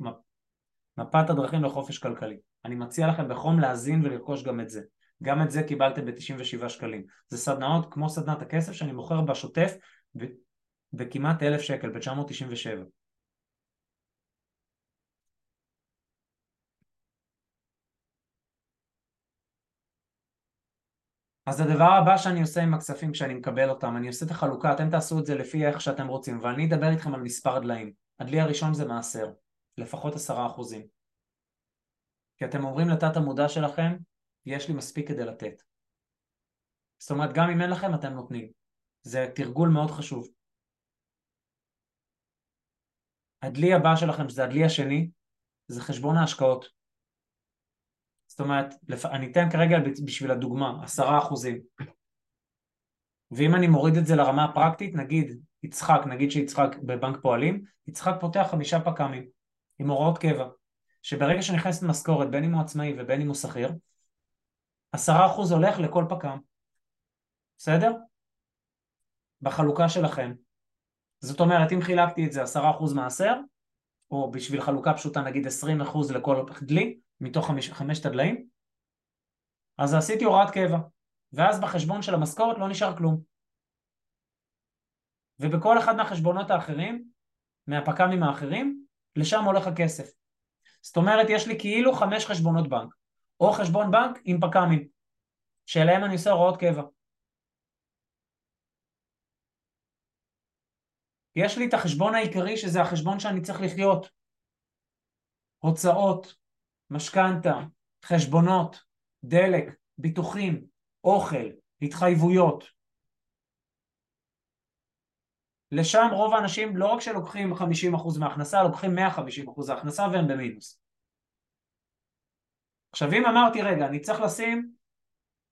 מפת הדרכים לחופש כלכלי. אני מציע לכם בחום להאזין ולרכוש גם את זה. גם את זה קיבלתם ב-97 שקלים. זה סדנאות כמו סדנת הכסף שאני מוכר בשוטף בכמעט אלף שקל, ב-997. אז הדבר הבא שאני עושה עם הכספים כשאני מקבל אותם, אני עושה את החלוקה, אתם תעשו את זה לפי איך שאתם רוצים, ואני אדבר איתכם על מספר דליים. הדלי הראשון זה מעשר, לפחות עשרה אחוזים. כי אתם אומרים לתת המודע שלכם, יש לי מספיק כדי לתת. זאת אומרת, גם אם אין לכם, אתם נותנים. זה תרגול מאוד חשוב. הדלי הבא שלכם, שזה הדלי השני, זה חשבון ההשקעות. זאת אומרת, אני אתן כרגע בשביל הדוגמה, עשרה אחוזים. ואם אני מוריד את זה לרמה הפרקטית, נגיד יצחק, נגיד שיצחק בבנק פועלים, יצחק פותח חמישה פק"מים עם הוראות קבע, שברגע שנכנסת משכורת, בין אם הוא עצמאי ובין אם הוא שכיר, עשרה אחוז הולך לכל פק"ם, בסדר? בחלוקה שלכם. זאת אומרת, אם חילקתי את זה עשרה אחוז מעשר, או בשביל חלוקה פשוטה נגיד עשרים אחוז לכל דלי, מתוך חמש, חמשת הדליים, אז עשיתי הוראת קבע, ואז בחשבון של המשכורת לא נשאר כלום. ובכל אחד מהחשבונות האחרים, מהפק"מים האחרים, לשם הולך הכסף. זאת אומרת, יש לי כאילו חמש חשבונות בנק, או חשבון בנק עם פק"מים, שאליהם אני עושה הוראות קבע. יש לי את החשבון העיקרי שזה החשבון שאני צריך לחיות. הוצאות, משכנתה, חשבונות, דלק, ביטוחים, אוכל, התחייבויות. לשם רוב האנשים לא רק שלוקחים 50% מההכנסה, לוקחים 150% מההכנסה והם במינוס. עכשיו אם אמרתי רגע, אני צריך לשים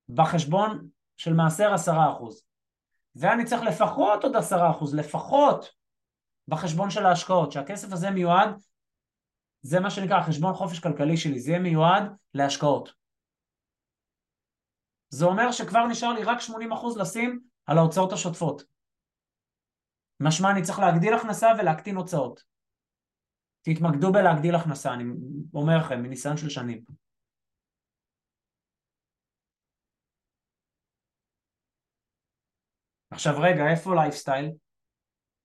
בחשבון של מעשר 10% ואני צריך לפחות עוד 10%, לפחות בחשבון של ההשקעות, שהכסף הזה מיועד זה מה שנקרא החשבון חופש כלכלי שלי, זה מיועד להשקעות. זה אומר שכבר נשאר לי רק 80% לשים על ההוצאות השוטפות. משמע אני צריך להגדיל הכנסה ולהקטין הוצאות. תתמקדו בלהגדיל הכנסה, אני אומר לכם, מניסיון של שנים. עכשיו רגע, איפה לייפסטייל?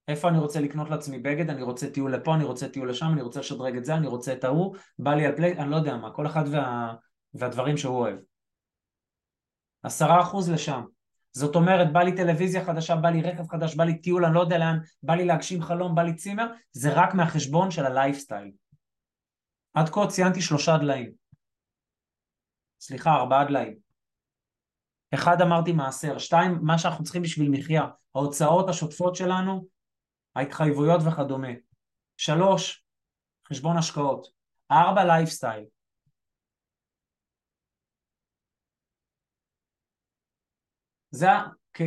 איפה אני רוצה לקנות לעצמי בגד, אני רוצה טיול לפה, אני רוצה טיול לשם, אני רוצה לשדרג את זה, אני רוצה את ההוא, בא לי על flight, אני לא יודע מה, כל אחד וה, והדברים שהוא אוהב. עשרה אחוז לשם. זאת אומרת, בא לי טלוויזיה חדשה, בא לי רכב חדש, בא לי טיול, אני לא יודע לאן, בא לי להגשים חלום, בא לי צימר, זה רק מהחשבון של הלייפסטייל. עד כה ציינתי שלושה דליים. סליחה, ארבעה דליים. אחד אמרתי מעשר, שתיים, מה שאנחנו צריכים בשביל מחיה, ההוצאות השוטפות שלנו, ההתחייבויות וכדומה. שלוש, חשבון השקעות. ארבע, לייפסטייל. זה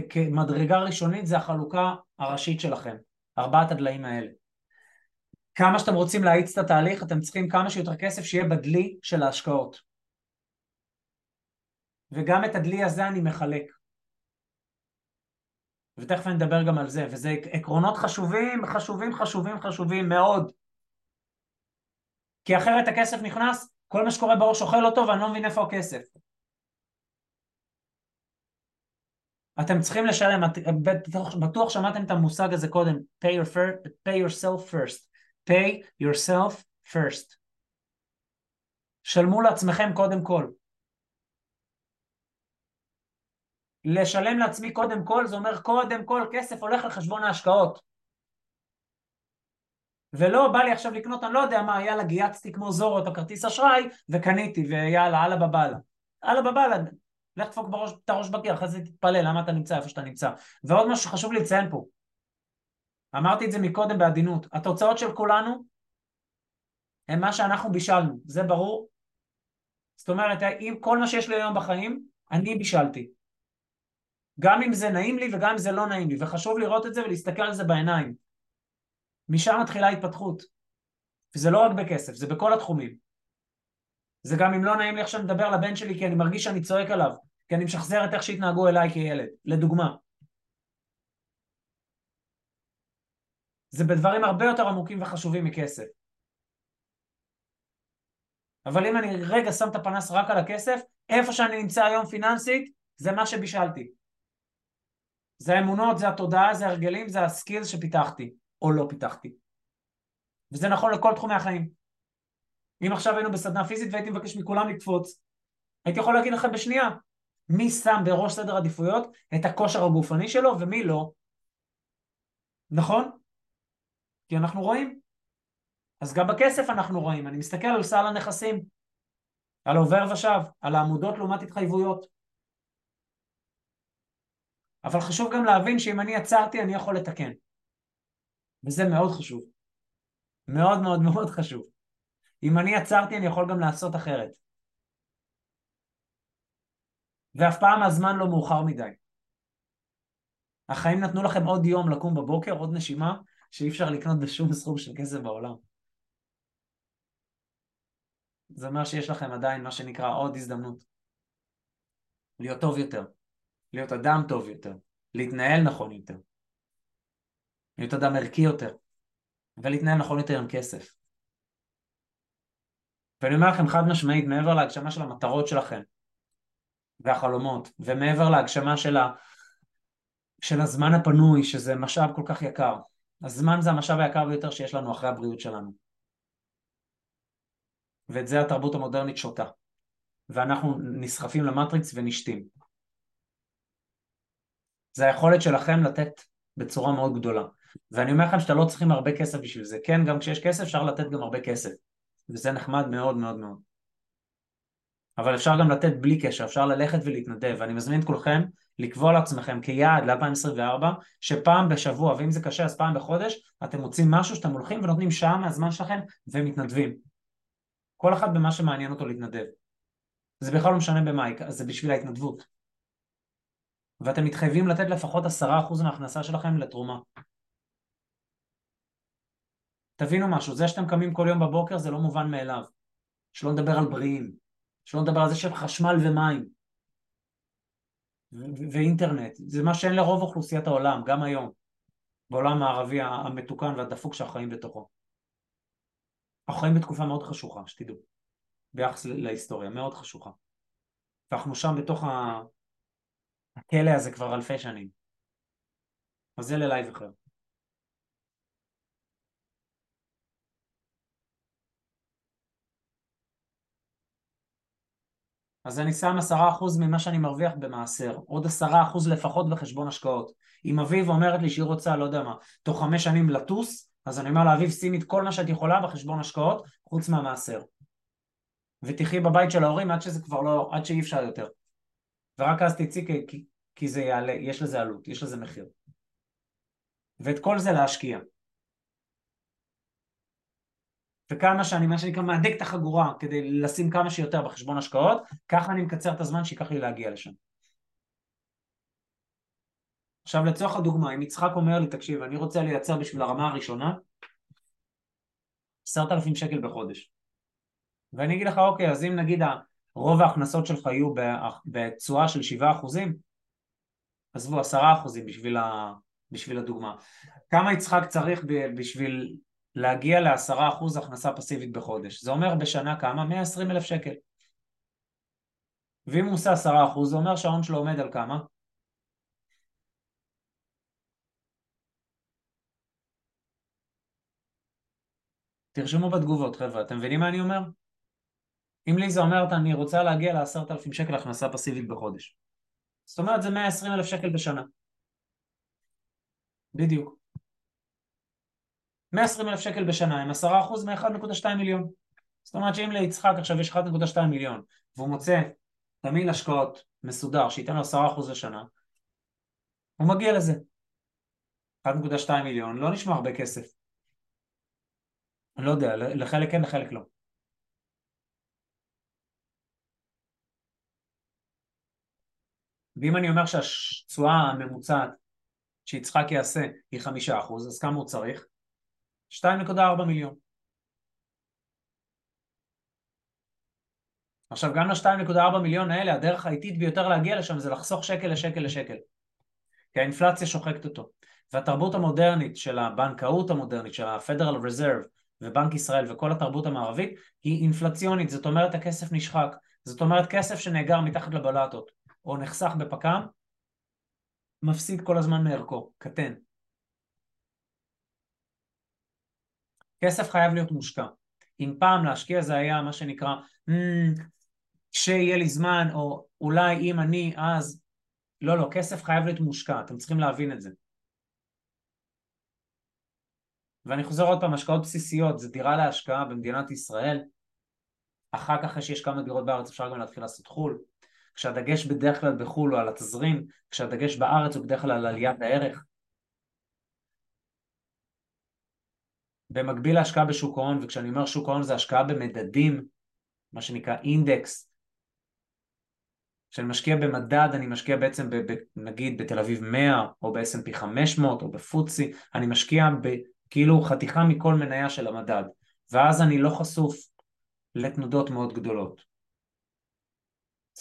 כמדרגה ראשונית זה החלוקה הראשית שלכם, ארבעת הדליים האלה. כמה שאתם רוצים להאיץ את התהליך, אתם צריכים כמה שיותר כסף שיהיה בדלי של ההשקעות. וגם את הדלי הזה אני מחלק. ותכף אני אדבר גם על זה, וזה עקרונות חשובים, חשובים, חשובים, חשובים מאוד. כי אחרת הכסף נכנס, כל מה שקורה בראש אוכל אותו ואני לא מבין איפה הכסף. אתם צריכים לשלם, בטוח, בטוח שמעתם את המושג הזה קודם, pay, your first, pay yourself first, pay yourself first. שלמו לעצמכם קודם כל. לשלם לעצמי קודם כל, זה אומר קודם כל כסף הולך לחשבון ההשקעות. ולא בא לי עכשיו לקנות, אני לא יודע מה, יאללה גייצתי כמו זורו את הכרטיס אשראי וקניתי ויאללה, אללה בבאללה. אללה בבאללה, לך תדפוק בראש, את הראש בקיר, אחרי זה תתפלל למה אתה נמצא איפה שאתה נמצא. ועוד משהו שחשוב לי לציין פה, אמרתי את זה מקודם בעדינות, התוצאות של כולנו הן מה שאנחנו בישלנו, זה ברור? זאת אומרת, אם כל מה שיש לי היום בחיים, אני בישלתי. גם אם זה נעים לי וגם אם זה לא נעים לי, וחשוב לראות את זה ולהסתכל על זה בעיניים. משם מתחילה ההתפתחות. וזה לא רק בכסף, זה בכל התחומים. זה גם אם לא נעים לי עכשיו לדבר לבן שלי כי אני מרגיש שאני צועק עליו, כי אני משחזר את איך שהתנהגו אליי כילד, לדוגמה. זה בדברים הרבה יותר עמוקים וחשובים מכסף. אבל אם אני רגע שם את הפנס רק על הכסף, איפה שאני נמצא היום פיננסית, זה מה שבישלתי. זה האמונות, זה התודעה, זה הרגלים, זה הסקילס שפיתחתי, או לא פיתחתי. וזה נכון לכל תחומי החיים. אם עכשיו היינו בסדנה פיזית והייתי מבקש מכולם לקפוץ, הייתי יכול להגיד לכם בשנייה, מי שם בראש סדר עדיפויות את הכושר הגופני שלו ומי לא. נכון? כי אנחנו רואים. אז גם בכסף אנחנו רואים. אני מסתכל על סל הנכסים, על עובר ושב, על העמודות לעומת התחייבויות. אבל חשוב גם להבין שאם אני עצרתי אני יכול לתקן. וזה מאוד חשוב. מאוד מאוד מאוד חשוב. אם אני עצרתי אני יכול גם לעשות אחרת. ואף פעם הזמן לא מאוחר מדי. החיים נתנו לכם עוד יום לקום בבוקר, עוד נשימה, שאי אפשר לקנות בשום סכום של כסף בעולם. זה אומר שיש לכם עדיין מה שנקרא עוד הזדמנות. להיות טוב יותר, להיות אדם טוב יותר, להתנהל נכון יותר, להיות אדם ערכי יותר, ולהתנהל נכון יותר עם כסף. ואני אומר לכם חד משמעית, מעבר להגשמה של המטרות שלכם והחלומות, ומעבר להגשמה של, ה... של הזמן הפנוי, שזה משאב כל כך יקר, הזמן זה המשאב היקר ביותר שיש לנו אחרי הבריאות שלנו. ואת זה התרבות המודרנית שותה. ואנחנו נסחפים למטריקס ונשתים. זה היכולת שלכם לתת בצורה מאוד גדולה. ואני אומר לכם שאתה לא צריכים הרבה כסף בשביל זה. כן, גם כשיש כסף אפשר לתת גם הרבה כסף. וזה נחמד מאוד מאוד מאוד. אבל אפשר גם לתת בלי קשר, אפשר ללכת ולהתנדב, ואני מזמין את כולכם לקבוע לעצמכם כיעד ל-2024, שפעם בשבוע, ואם זה קשה אז פעם בחודש, אתם מוצאים משהו שאתם הולכים ונותנים שעה מהזמן שלכם ומתנדבים. כל אחד במה שמעניין אותו להתנדב. זה בכלל לא משנה במה, זה בשביל ההתנדבות. ואתם מתחייבים לתת לפחות עשרה אחוז מההכנסה שלכם לתרומה. תבינו משהו, זה שאתם קמים כל יום בבוקר זה לא מובן מאליו. שלא נדבר על בריאים, שלא נדבר על זה שהם חשמל ומים ואינטרנט, זה מה שאין לרוב אוכלוסיית העולם, גם היום, בעולם הערבי המתוקן והדפוק שאנחנו חיים בתוכו. אנחנו חיים בתקופה מאוד חשוכה, שתדעו, ביחס להיסטוריה, מאוד חשוכה. ואנחנו שם בתוך הכלא הזה כבר אלפי שנים. אז זה ללייב אחר. אז אני שם עשרה אחוז ממה שאני מרוויח במעשר, עוד עשרה אחוז לפחות בחשבון השקעות. אם אביב אומרת לי שהיא רוצה, לא יודע מה, תוך חמש שנים לטוס, אז אני אומר לה, אביב, שימי את כל מה שאת יכולה בחשבון השקעות, חוץ מהמעשר. ותחי בבית של ההורים עד שזה כבר לא, עד שאי אפשר יותר. ורק אז תצאי כי, זה יעלה, יש לזה עלות, יש לזה מחיר. ואת כל זה להשקיע. וכמה שאני, מה שנקרא, מהדק את החגורה כדי לשים כמה שיותר בחשבון השקעות, ככה אני מקצר את הזמן שייקח לי להגיע לשם. עכשיו לצורך הדוגמה, אם יצחק אומר לי, תקשיב, אני רוצה לייצר בשביל הרמה הראשונה עשרת אלפים שקל בחודש. ואני אגיד לך, אוקיי, אז אם נגיד רוב ההכנסות שלך יהיו בתשואה של שבעה אחוזים, עזבו, עשרה אחוזים בשביל, ה... בשביל הדוגמה. כמה יצחק צריך בשביל להגיע לעשרה אחוז הכנסה פסיבית בחודש. זה אומר בשנה כמה? 120 אלף שקל. ואם הוא עושה עשרה אחוז, זה אומר שההון שלו עומד על כמה? תרשמו בתגובות חבר'ה, אתם מבינים מה אני אומר? אם לי זה אומרת אני רוצה להגיע לעשרת אלפים שקל הכנסה פסיבית בחודש. זאת אומרת זה 120 אלף שקל בשנה. בדיוק. 120 אלף שקל בשנה הם 10% מ-1.2 מיליון. זאת אומרת שאם ליצחק עכשיו יש 1.2 מיליון והוא מוצא תמיל השקעות מסודר שייתן לו 10% לשנה, הוא מגיע לזה. 1.2 מיליון לא נשמע הרבה כסף. אני לא יודע, לחלק כן, לחלק לא. ואם אני אומר שהתשואה הממוצעת שיצחק יעשה היא חמישה אחוז, אז כמה הוא צריך? 2.4 מיליון. עכשיו גם ל-2.4 מיליון האלה הדרך האיטית ביותר להגיע לשם זה לחסוך שקל לשקל לשקל. כי האינפלציה שוחקת אותו. והתרבות המודרנית של הבנקאות המודרנית של ה-Federal Reserve ובנק ישראל וכל התרבות המערבית היא אינפלציונית. זאת אומרת הכסף נשחק. זאת אומרת כסף שנאגר מתחת לבלטות או נחסך בפק"ם מפסיד כל הזמן מערכו, קטן. כסף חייב להיות מושקע. אם פעם להשקיע זה היה מה שנקרא mm, כשיהיה לי זמן או אולי אם אני אז לא לא כסף חייב להיות מושקע אתם צריכים להבין את זה. ואני חוזר עוד פעם השקעות בסיסיות זה דירה להשקעה במדינת ישראל. אחר כך אחרי שיש כמה דירות בארץ אפשר גם להתחיל לעשות חו"ל כשהדגש בדרך כלל בחו"ל הוא על התזרים כשהדגש בארץ הוא בדרך כלל על עליית הערך במקביל להשקעה בשוק ההון, וכשאני אומר שוק ההון זה השקעה במדדים, מה שנקרא אינדקס, כשאני משקיע במדד אני משקיע בעצם ב, ב, נגיד בתל אביב 100 או ב-S&P 500 או בפוצי, אני משקיע כאילו חתיכה מכל מניה של המדד ואז אני לא חשוף לתנודות מאוד גדולות.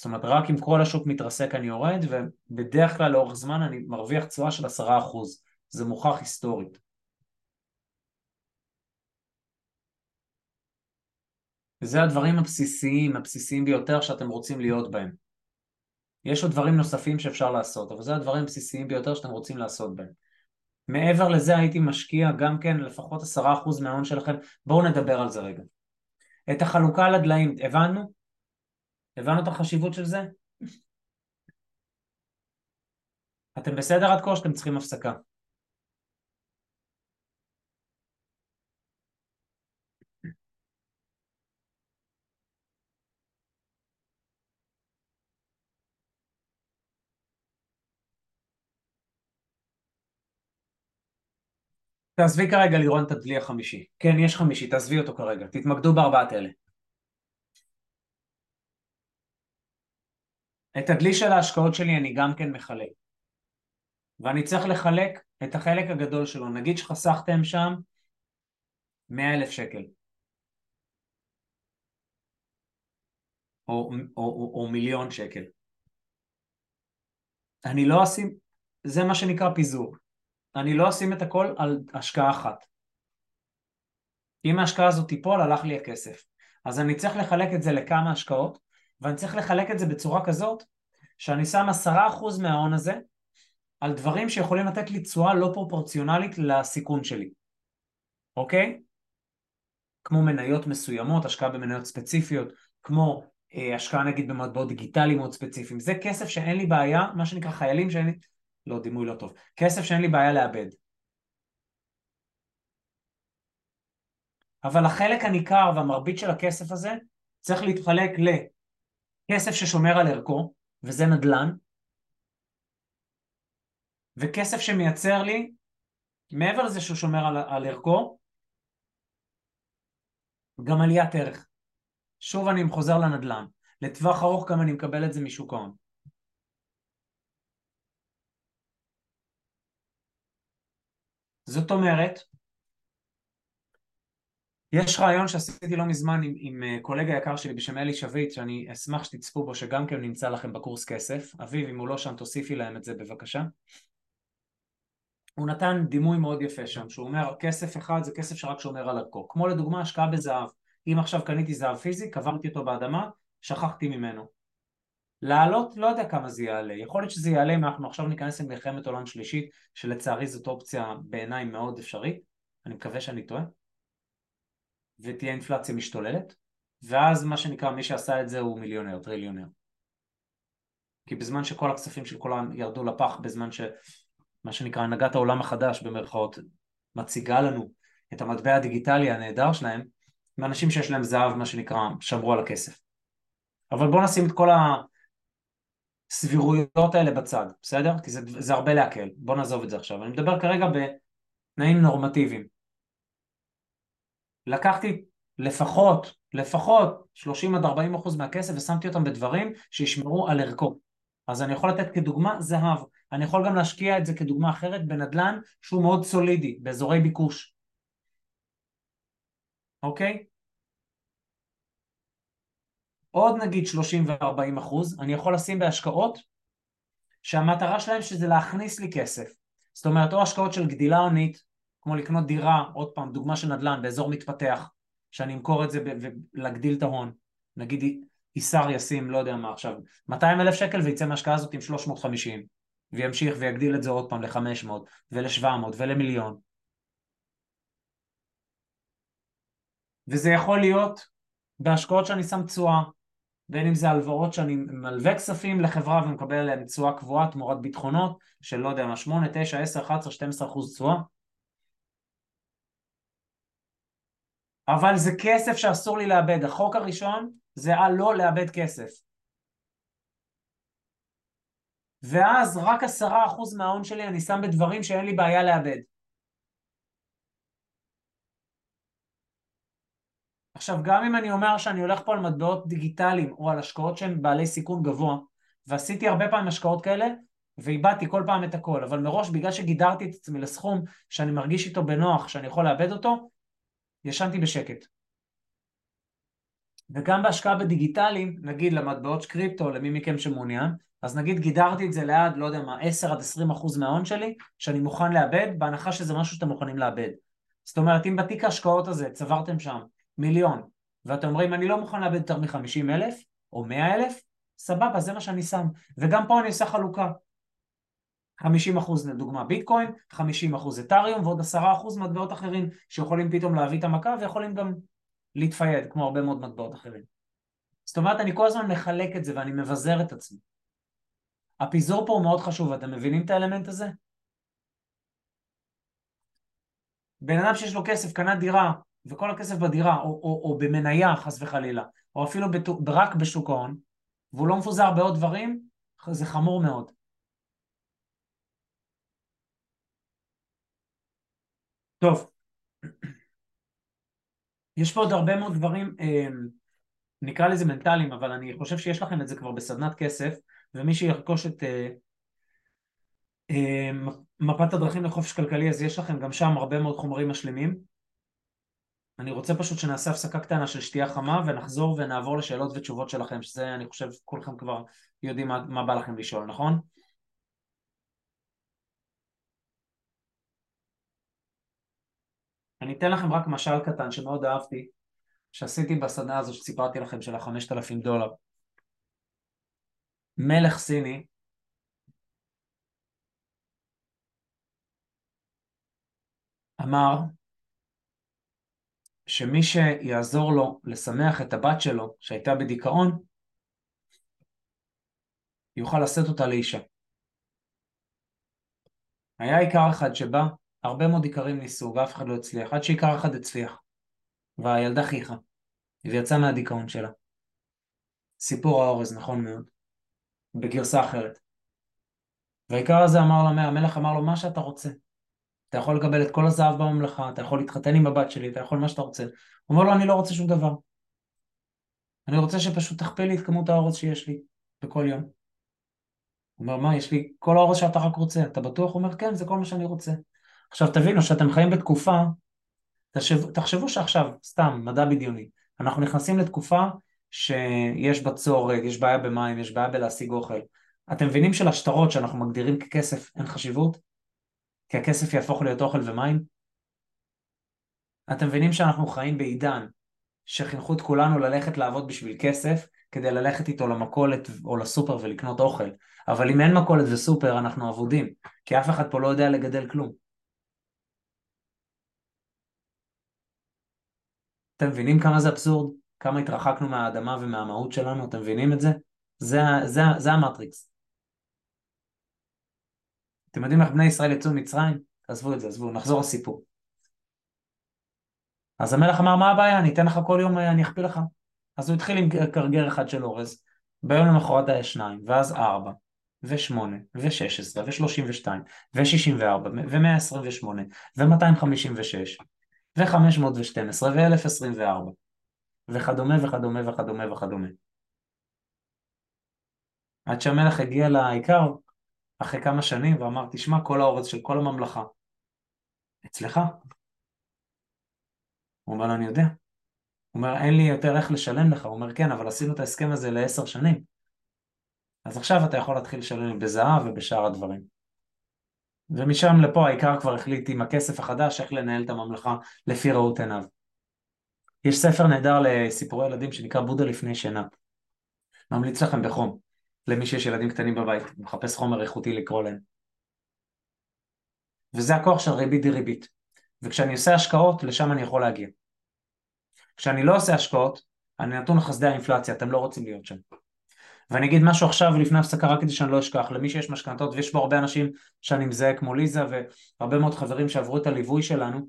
זאת אומרת רק אם כל השוק מתרסק אני יורד ובדרך כלל לאורך זמן אני מרוויח תשואה של 10% זה מוכח היסטורית. וזה הדברים הבסיסיים, הבסיסיים ביותר שאתם רוצים להיות בהם. יש עוד דברים נוספים שאפשר לעשות, אבל זה הדברים הבסיסיים ביותר שאתם רוצים לעשות בהם. מעבר לזה הייתי משקיע גם כן לפחות עשרה אחוז מההון שלכם, בואו נדבר על זה רגע. את החלוקה לדליים, הבנו? הבנו את החשיבות של זה? אתם בסדר עד כה או שאתם צריכים הפסקה? תעזבי כרגע לירון את הדלי החמישי. כן, יש חמישי, תעזבי אותו כרגע. תתמקדו בארבעת אלה. את הדלי של ההשקעות שלי אני גם כן מחלק. ואני צריך לחלק את החלק הגדול שלו. נגיד שחסכתם שם 100 אלף שקל. או, או, או, או מיליון שקל. אני לא אשים, זה מה שנקרא פיזור. אני לא אשים את הכל על השקעה אחת. אם ההשקעה הזאת תיפול, הלך לי הכסף. אז אני צריך לחלק את זה לכמה השקעות, ואני צריך לחלק את זה בצורה כזאת, שאני שם עשרה אחוז מההון הזה על דברים שיכולים לתת לי תשואה לא פרופורציונלית לסיכון שלי, אוקיי? כמו מניות מסוימות, השקעה במניות ספציפיות, כמו אה, השקעה נגיד במטבעות דיגיטליים מאוד ספציפיים. זה כסף שאין לי בעיה, מה שנקרא חיילים שאין לי... לא, דימוי לא טוב. כסף שאין לי בעיה לאבד. אבל החלק הניכר והמרבית של הכסף הזה צריך להתחלק לכסף ששומר על ערכו, וזה נדל"ן, וכסף שמייצר לי, מעבר לזה שהוא שומר על, על ערכו, גם עליית ערך. שוב אני חוזר לנדל"ן. לטווח ארוך גם אני מקבל את זה משוק ההון. זאת אומרת, יש רעיון שעשיתי לא מזמן עם, עם אה, קולגה יקר שלי בשם אלי שביט, שאני אשמח שתצפו בו, שגם כן נמצא לכם בקורס כסף. אביב, אם הוא לא שם, תוסיפי להם את זה בבקשה. הוא נתן דימוי מאוד יפה שם, שהוא אומר כסף אחד זה כסף שרק שומר על ערכו. כמו לדוגמה השקעה בזהב. אם עכשיו קניתי זהב פיזי, קברתי אותו באדמה, שכחתי ממנו. לעלות, לא יודע כמה זה יעלה. יכול להיות שזה יעלה אם אנחנו עכשיו ניכנס למלחמת עולם שלישית, שלצערי זאת אופציה בעיניי מאוד אפשרית. אני מקווה שאני טועה. ותהיה אינפלציה משתוללת. ואז מה שנקרא, מי שעשה את זה הוא מיליונר, טריליונר. כי בזמן שכל הכספים של כולם ירדו לפח, בזמן ש... מה שנקרא הנהגת העולם החדש במרכאות מציגה לנו את המטבע הדיגיטלי הנהדר שלהם, מאנשים שיש להם זהב מה שנקרא שמרו על הכסף. אבל בואו נשים את כל הסבירויות האלה בצד, בסדר? כי זה, זה הרבה להקל, בואו נעזוב את זה עכשיו. אני מדבר כרגע בתנאים נורמטיביים. לקחתי לפחות, לפחות 30 עד 40 אחוז מהכסף ושמתי אותם בדברים שישמרו על ערכו. אז אני יכול לתת כדוגמה זהב. אני יכול גם להשקיע את זה כדוגמה אחרת בנדל"ן שהוא מאוד סולידי, באזורי ביקוש. אוקיי? עוד נגיד 30 ו-40 אחוז, אני יכול לשים בהשקעות שהמטרה שלהם שזה להכניס לי כסף. זאת אומרת, או השקעות של גדילה הונית, כמו לקנות דירה, עוד פעם, דוגמה של נדל"ן באזור מתפתח, שאני אמכור את זה ולהגדיל את ההון. נגיד איסר ישים, לא יודע מה עכשיו, 200 אלף שקל ויצא מההשקעה הזאת עם 350 וימשיך ויגדיל את זה עוד פעם ל-500 ול-700 ולמיליון. וזה יכול להיות בהשקעות שאני שם תשואה בין אם זה הלוואות שאני מלווה כספים לחברה ומקבל עליהן תשואה קבועה תמורת ביטחונות של לא יודע מה 8, 9, 10, 11, 12 אחוז תשואה אבל זה כסף שאסור לי לאבד. החוק הראשון זה על לא לאבד כסף. ואז רק עשרה אחוז מההון שלי אני שם בדברים שאין לי בעיה לאבד. עכשיו, גם אם אני אומר שאני הולך פה על מטבעות דיגיטליים או על השקעות שהן בעלי סיכון גבוה, ועשיתי הרבה פעמים השקעות כאלה, ואיבדתי כל פעם את הכל, אבל מראש בגלל שגידרתי את עצמי לסכום שאני מרגיש איתו בנוח, שאני יכול לאבד אותו, ישנתי בשקט. וגם בהשקעה בדיגיטלים, נגיד למטבעות קריפטו, למי מכם שמעוניין, אז נגיד גידרתי את זה ליד, לא יודע מה, 10 עד 20 אחוז מההון שלי, שאני מוכן לאבד, בהנחה שזה משהו שאתם מוכנים לאבד. זאת אומרת, אם בתיק ההשקעות הזה צברתם שם מיליון, ואתם אומרים, אני לא מוכן לאבד יותר מ-50 אלף, או 100 אלף, סבבה, זה מה שאני שם. וגם פה אני עושה חלוקה. 50 אחוז לדוגמה ביטקוין, 50 אחוז אתריום ועוד 10 אחוז מטבעות אחרים שיכולים פתאום להביא את המכה ויכולים גם להתפייד כמו הרבה מאוד מטבעות אחרים. זאת אומרת אני כל הזמן מחלק את זה ואני מבזר את עצמי. הפיזור פה הוא מאוד חשוב, אתם מבינים את האלמנט הזה? בן אדם שיש לו כסף, קנה דירה וכל הכסף בדירה או, או, או במניה חס וחלילה או אפילו רק בשוק ההון והוא לא מפוזר בעוד דברים, זה חמור מאוד. טוב, יש פה עוד הרבה מאוד דברים, אה, נקרא לזה מנטליים, אבל אני חושב שיש לכם את זה כבר בסדנת כסף, ומי שירכוש את אה, אה, מפת הדרכים לחופש כלכלי, אז יש לכם גם שם הרבה מאוד חומרים משלימים. אני רוצה פשוט שנעשה הפסקה קטנה של שתייה חמה ונחזור ונעבור לשאלות ותשובות שלכם, שזה אני חושב כולכם כבר יודעים מה, מה בא לכם לשאול, נכון? אני אתן לכם רק משל קטן שמאוד אהבתי, שעשיתי בסדנה הזו שסיפרתי לכם של החמשת אלפים דולר. מלך סיני אמר שמי שיעזור לו לשמח את הבת שלו שהייתה בדיכאון, יוכל לשאת אותה לאישה. היה עיקר אחד שבא הרבה מאוד איכרים ניסו ואף אחד לא הצליח, עד שאיכר אחד הצליח. והילדה חייכה, ויצאה מהדיכאון שלה. סיפור האורז, נכון מאוד. בגרסה אחרת. והעיקר הזה אמר לה, המלך אמר לו, מה שאתה רוצה. אתה יכול לקבל את כל הזהב בממלכה, אתה יכול להתחתן עם הבת שלי, אתה יכול מה שאתה רוצה. הוא אומר לו, אני לא רוצה שום דבר. אני רוצה שפשוט תכפיל לי את כמות האורז שיש לי בכל יום. הוא אומר, מה, יש לי כל האורז שאתה רק רוצה, אתה בטוח? הוא אומר, כן, זה כל מה שאני רוצה. עכשיו תבינו שאתם חיים בתקופה, תחשבו, תחשבו שעכשיו, סתם, מדע בדיוני, אנחנו נכנסים לתקופה שיש בצורת, יש בעיה במים, יש בעיה בלהשיג אוכל. אתם מבינים שלשטרות שאנחנו מגדירים ככסף אין חשיבות? כי הכסף יהפוך להיות אוכל ומים? אתם מבינים שאנחנו חיים בעידן שחינכו את כולנו ללכת לעבוד בשביל כסף, כדי ללכת איתו למכולת או לסופר ולקנות אוכל. אבל אם אין מכולת וסופר, אנחנו אבודים, כי אף אחד פה לא יודע לגדל כלום. אתם מבינים כמה זה אבסורד? כמה התרחקנו מהאדמה ומהמהות שלנו? אתם מבינים את זה? זה, זה, זה המטריקס. אתם יודעים איך בני ישראל יצאו ממצרים? עזבו את זה, עזבו, נחזור לסיפור. אז המלך אמר, מה הבעיה? אני אתן לך כל יום, אני אכפיל לך. אז הוא התחיל עם גרגר אחד של אורז, ביום למחרת היה שניים, ואז ארבע, ושמונה, ושש עשרה, ושלושים ושתיים, ושישים וארבע, ומאה עשרים ושמונה, ומאתיים חמישים ושש, וחמש מאות ושתים עשרה, ואלף עשרים וארבע, וכדומה וכדומה וכדומה וכדומה. עד שהמלך הגיע לעיקר, אחרי כמה שנים, ואמר, תשמע, כל האורז של כל הממלכה, אצלך. הוא אומר אני יודע. הוא אומר, אין לי יותר איך לשלם לך. הוא אומר, כן, אבל עשינו את ההסכם הזה לעשר שנים. אז עכשיו אתה יכול להתחיל לשלם בזהב ובשאר הדברים. ומשם לפה העיקר כבר החליט עם הכסף החדש איך לנהל את הממלכה לפי ראות עיניו. יש ספר נהדר לסיפורי ילדים שנקרא בודה לפני שינה. ממליץ לכם בחום, למי שיש ילדים קטנים בבית, מחפש חומר איכותי לקרוא להם. וזה הכוח של ריבית דריבית. וכשאני עושה השקעות, לשם אני יכול להגיע. כשאני לא עושה השקעות, אני נתון לחסדי האינפלציה, אתם לא רוצים להיות שם. ואני אגיד משהו עכשיו לפני הפסקה רק כדי שאני לא אשכח, למי שיש משכנתות ויש פה הרבה אנשים שאני מזהה כמו ליזה והרבה מאוד חברים שעברו את הליווי שלנו,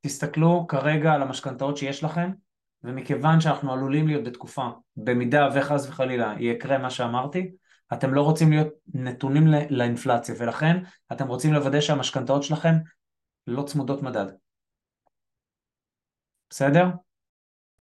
תסתכלו כרגע על המשכנתאות שיש לכם ומכיוון שאנחנו עלולים להיות בתקופה, במידה וחס וחלילה יקרה מה שאמרתי, אתם לא רוצים להיות נתונים לאינפלציה ולכן אתם רוצים לוודא שהמשכנתאות שלכם לא צמודות מדד. בסדר?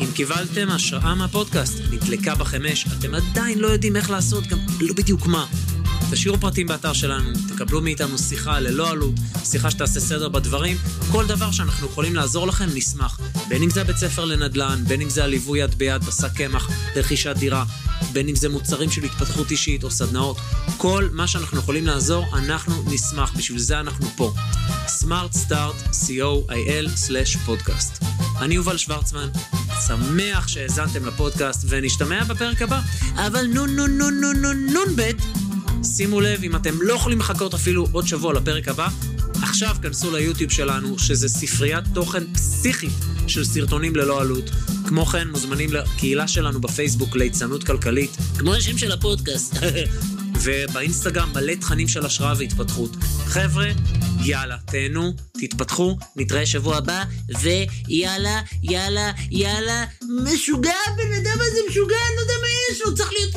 אם קיבלתם השראה מהפודקאסט, נדלקה בכם אתם עדיין לא יודעים איך לעשות, גם לא בדיוק מה. תשאירו פרטים באתר שלנו, תקבלו מאיתנו שיחה ללא עלות, שיחה שתעשה סדר בדברים, כל דבר שאנחנו יכולים לעזור לכם, נשמח. בין אם זה הבית ספר לנדל"ן, בין אם זה הליווי יד ביד בשק קמח לרכישת דירה, בין אם זה מוצרים של התפתחות אישית או סדנאות, כל מה שאנחנו יכולים לעזור, אנחנו נשמח, בשביל זה אנחנו פה. Smart Start, co.il/פודקאסט. אני יובל שוורצמן, שמח שהאזנתם לפודקאסט ונשתמע בפרק הבא, אבל נו נו נו נו נו נון בית. שימו לב, אם אתם לא יכולים לחכות אפילו עוד שבוע לפרק הבא, עכשיו כנסו ליוטיוב שלנו, שזה ספריית תוכן פסיכית של סרטונים ללא עלות. כמו כן, מוזמנים לקהילה שלנו בפייסבוק ליצנות כלכלית, כמו השם של הפודקאסט. ובאינסטגרם מלא תכנים של השראה והתפתחות. חבר'ה, יאללה, תהנו, תתפתחו, נתראה שבוע הבא, ויאללה, יאללה, יאללה, משוגע, הבן אדם הזה משוגע, אני לא יודע מה יש לו, צריך להיות...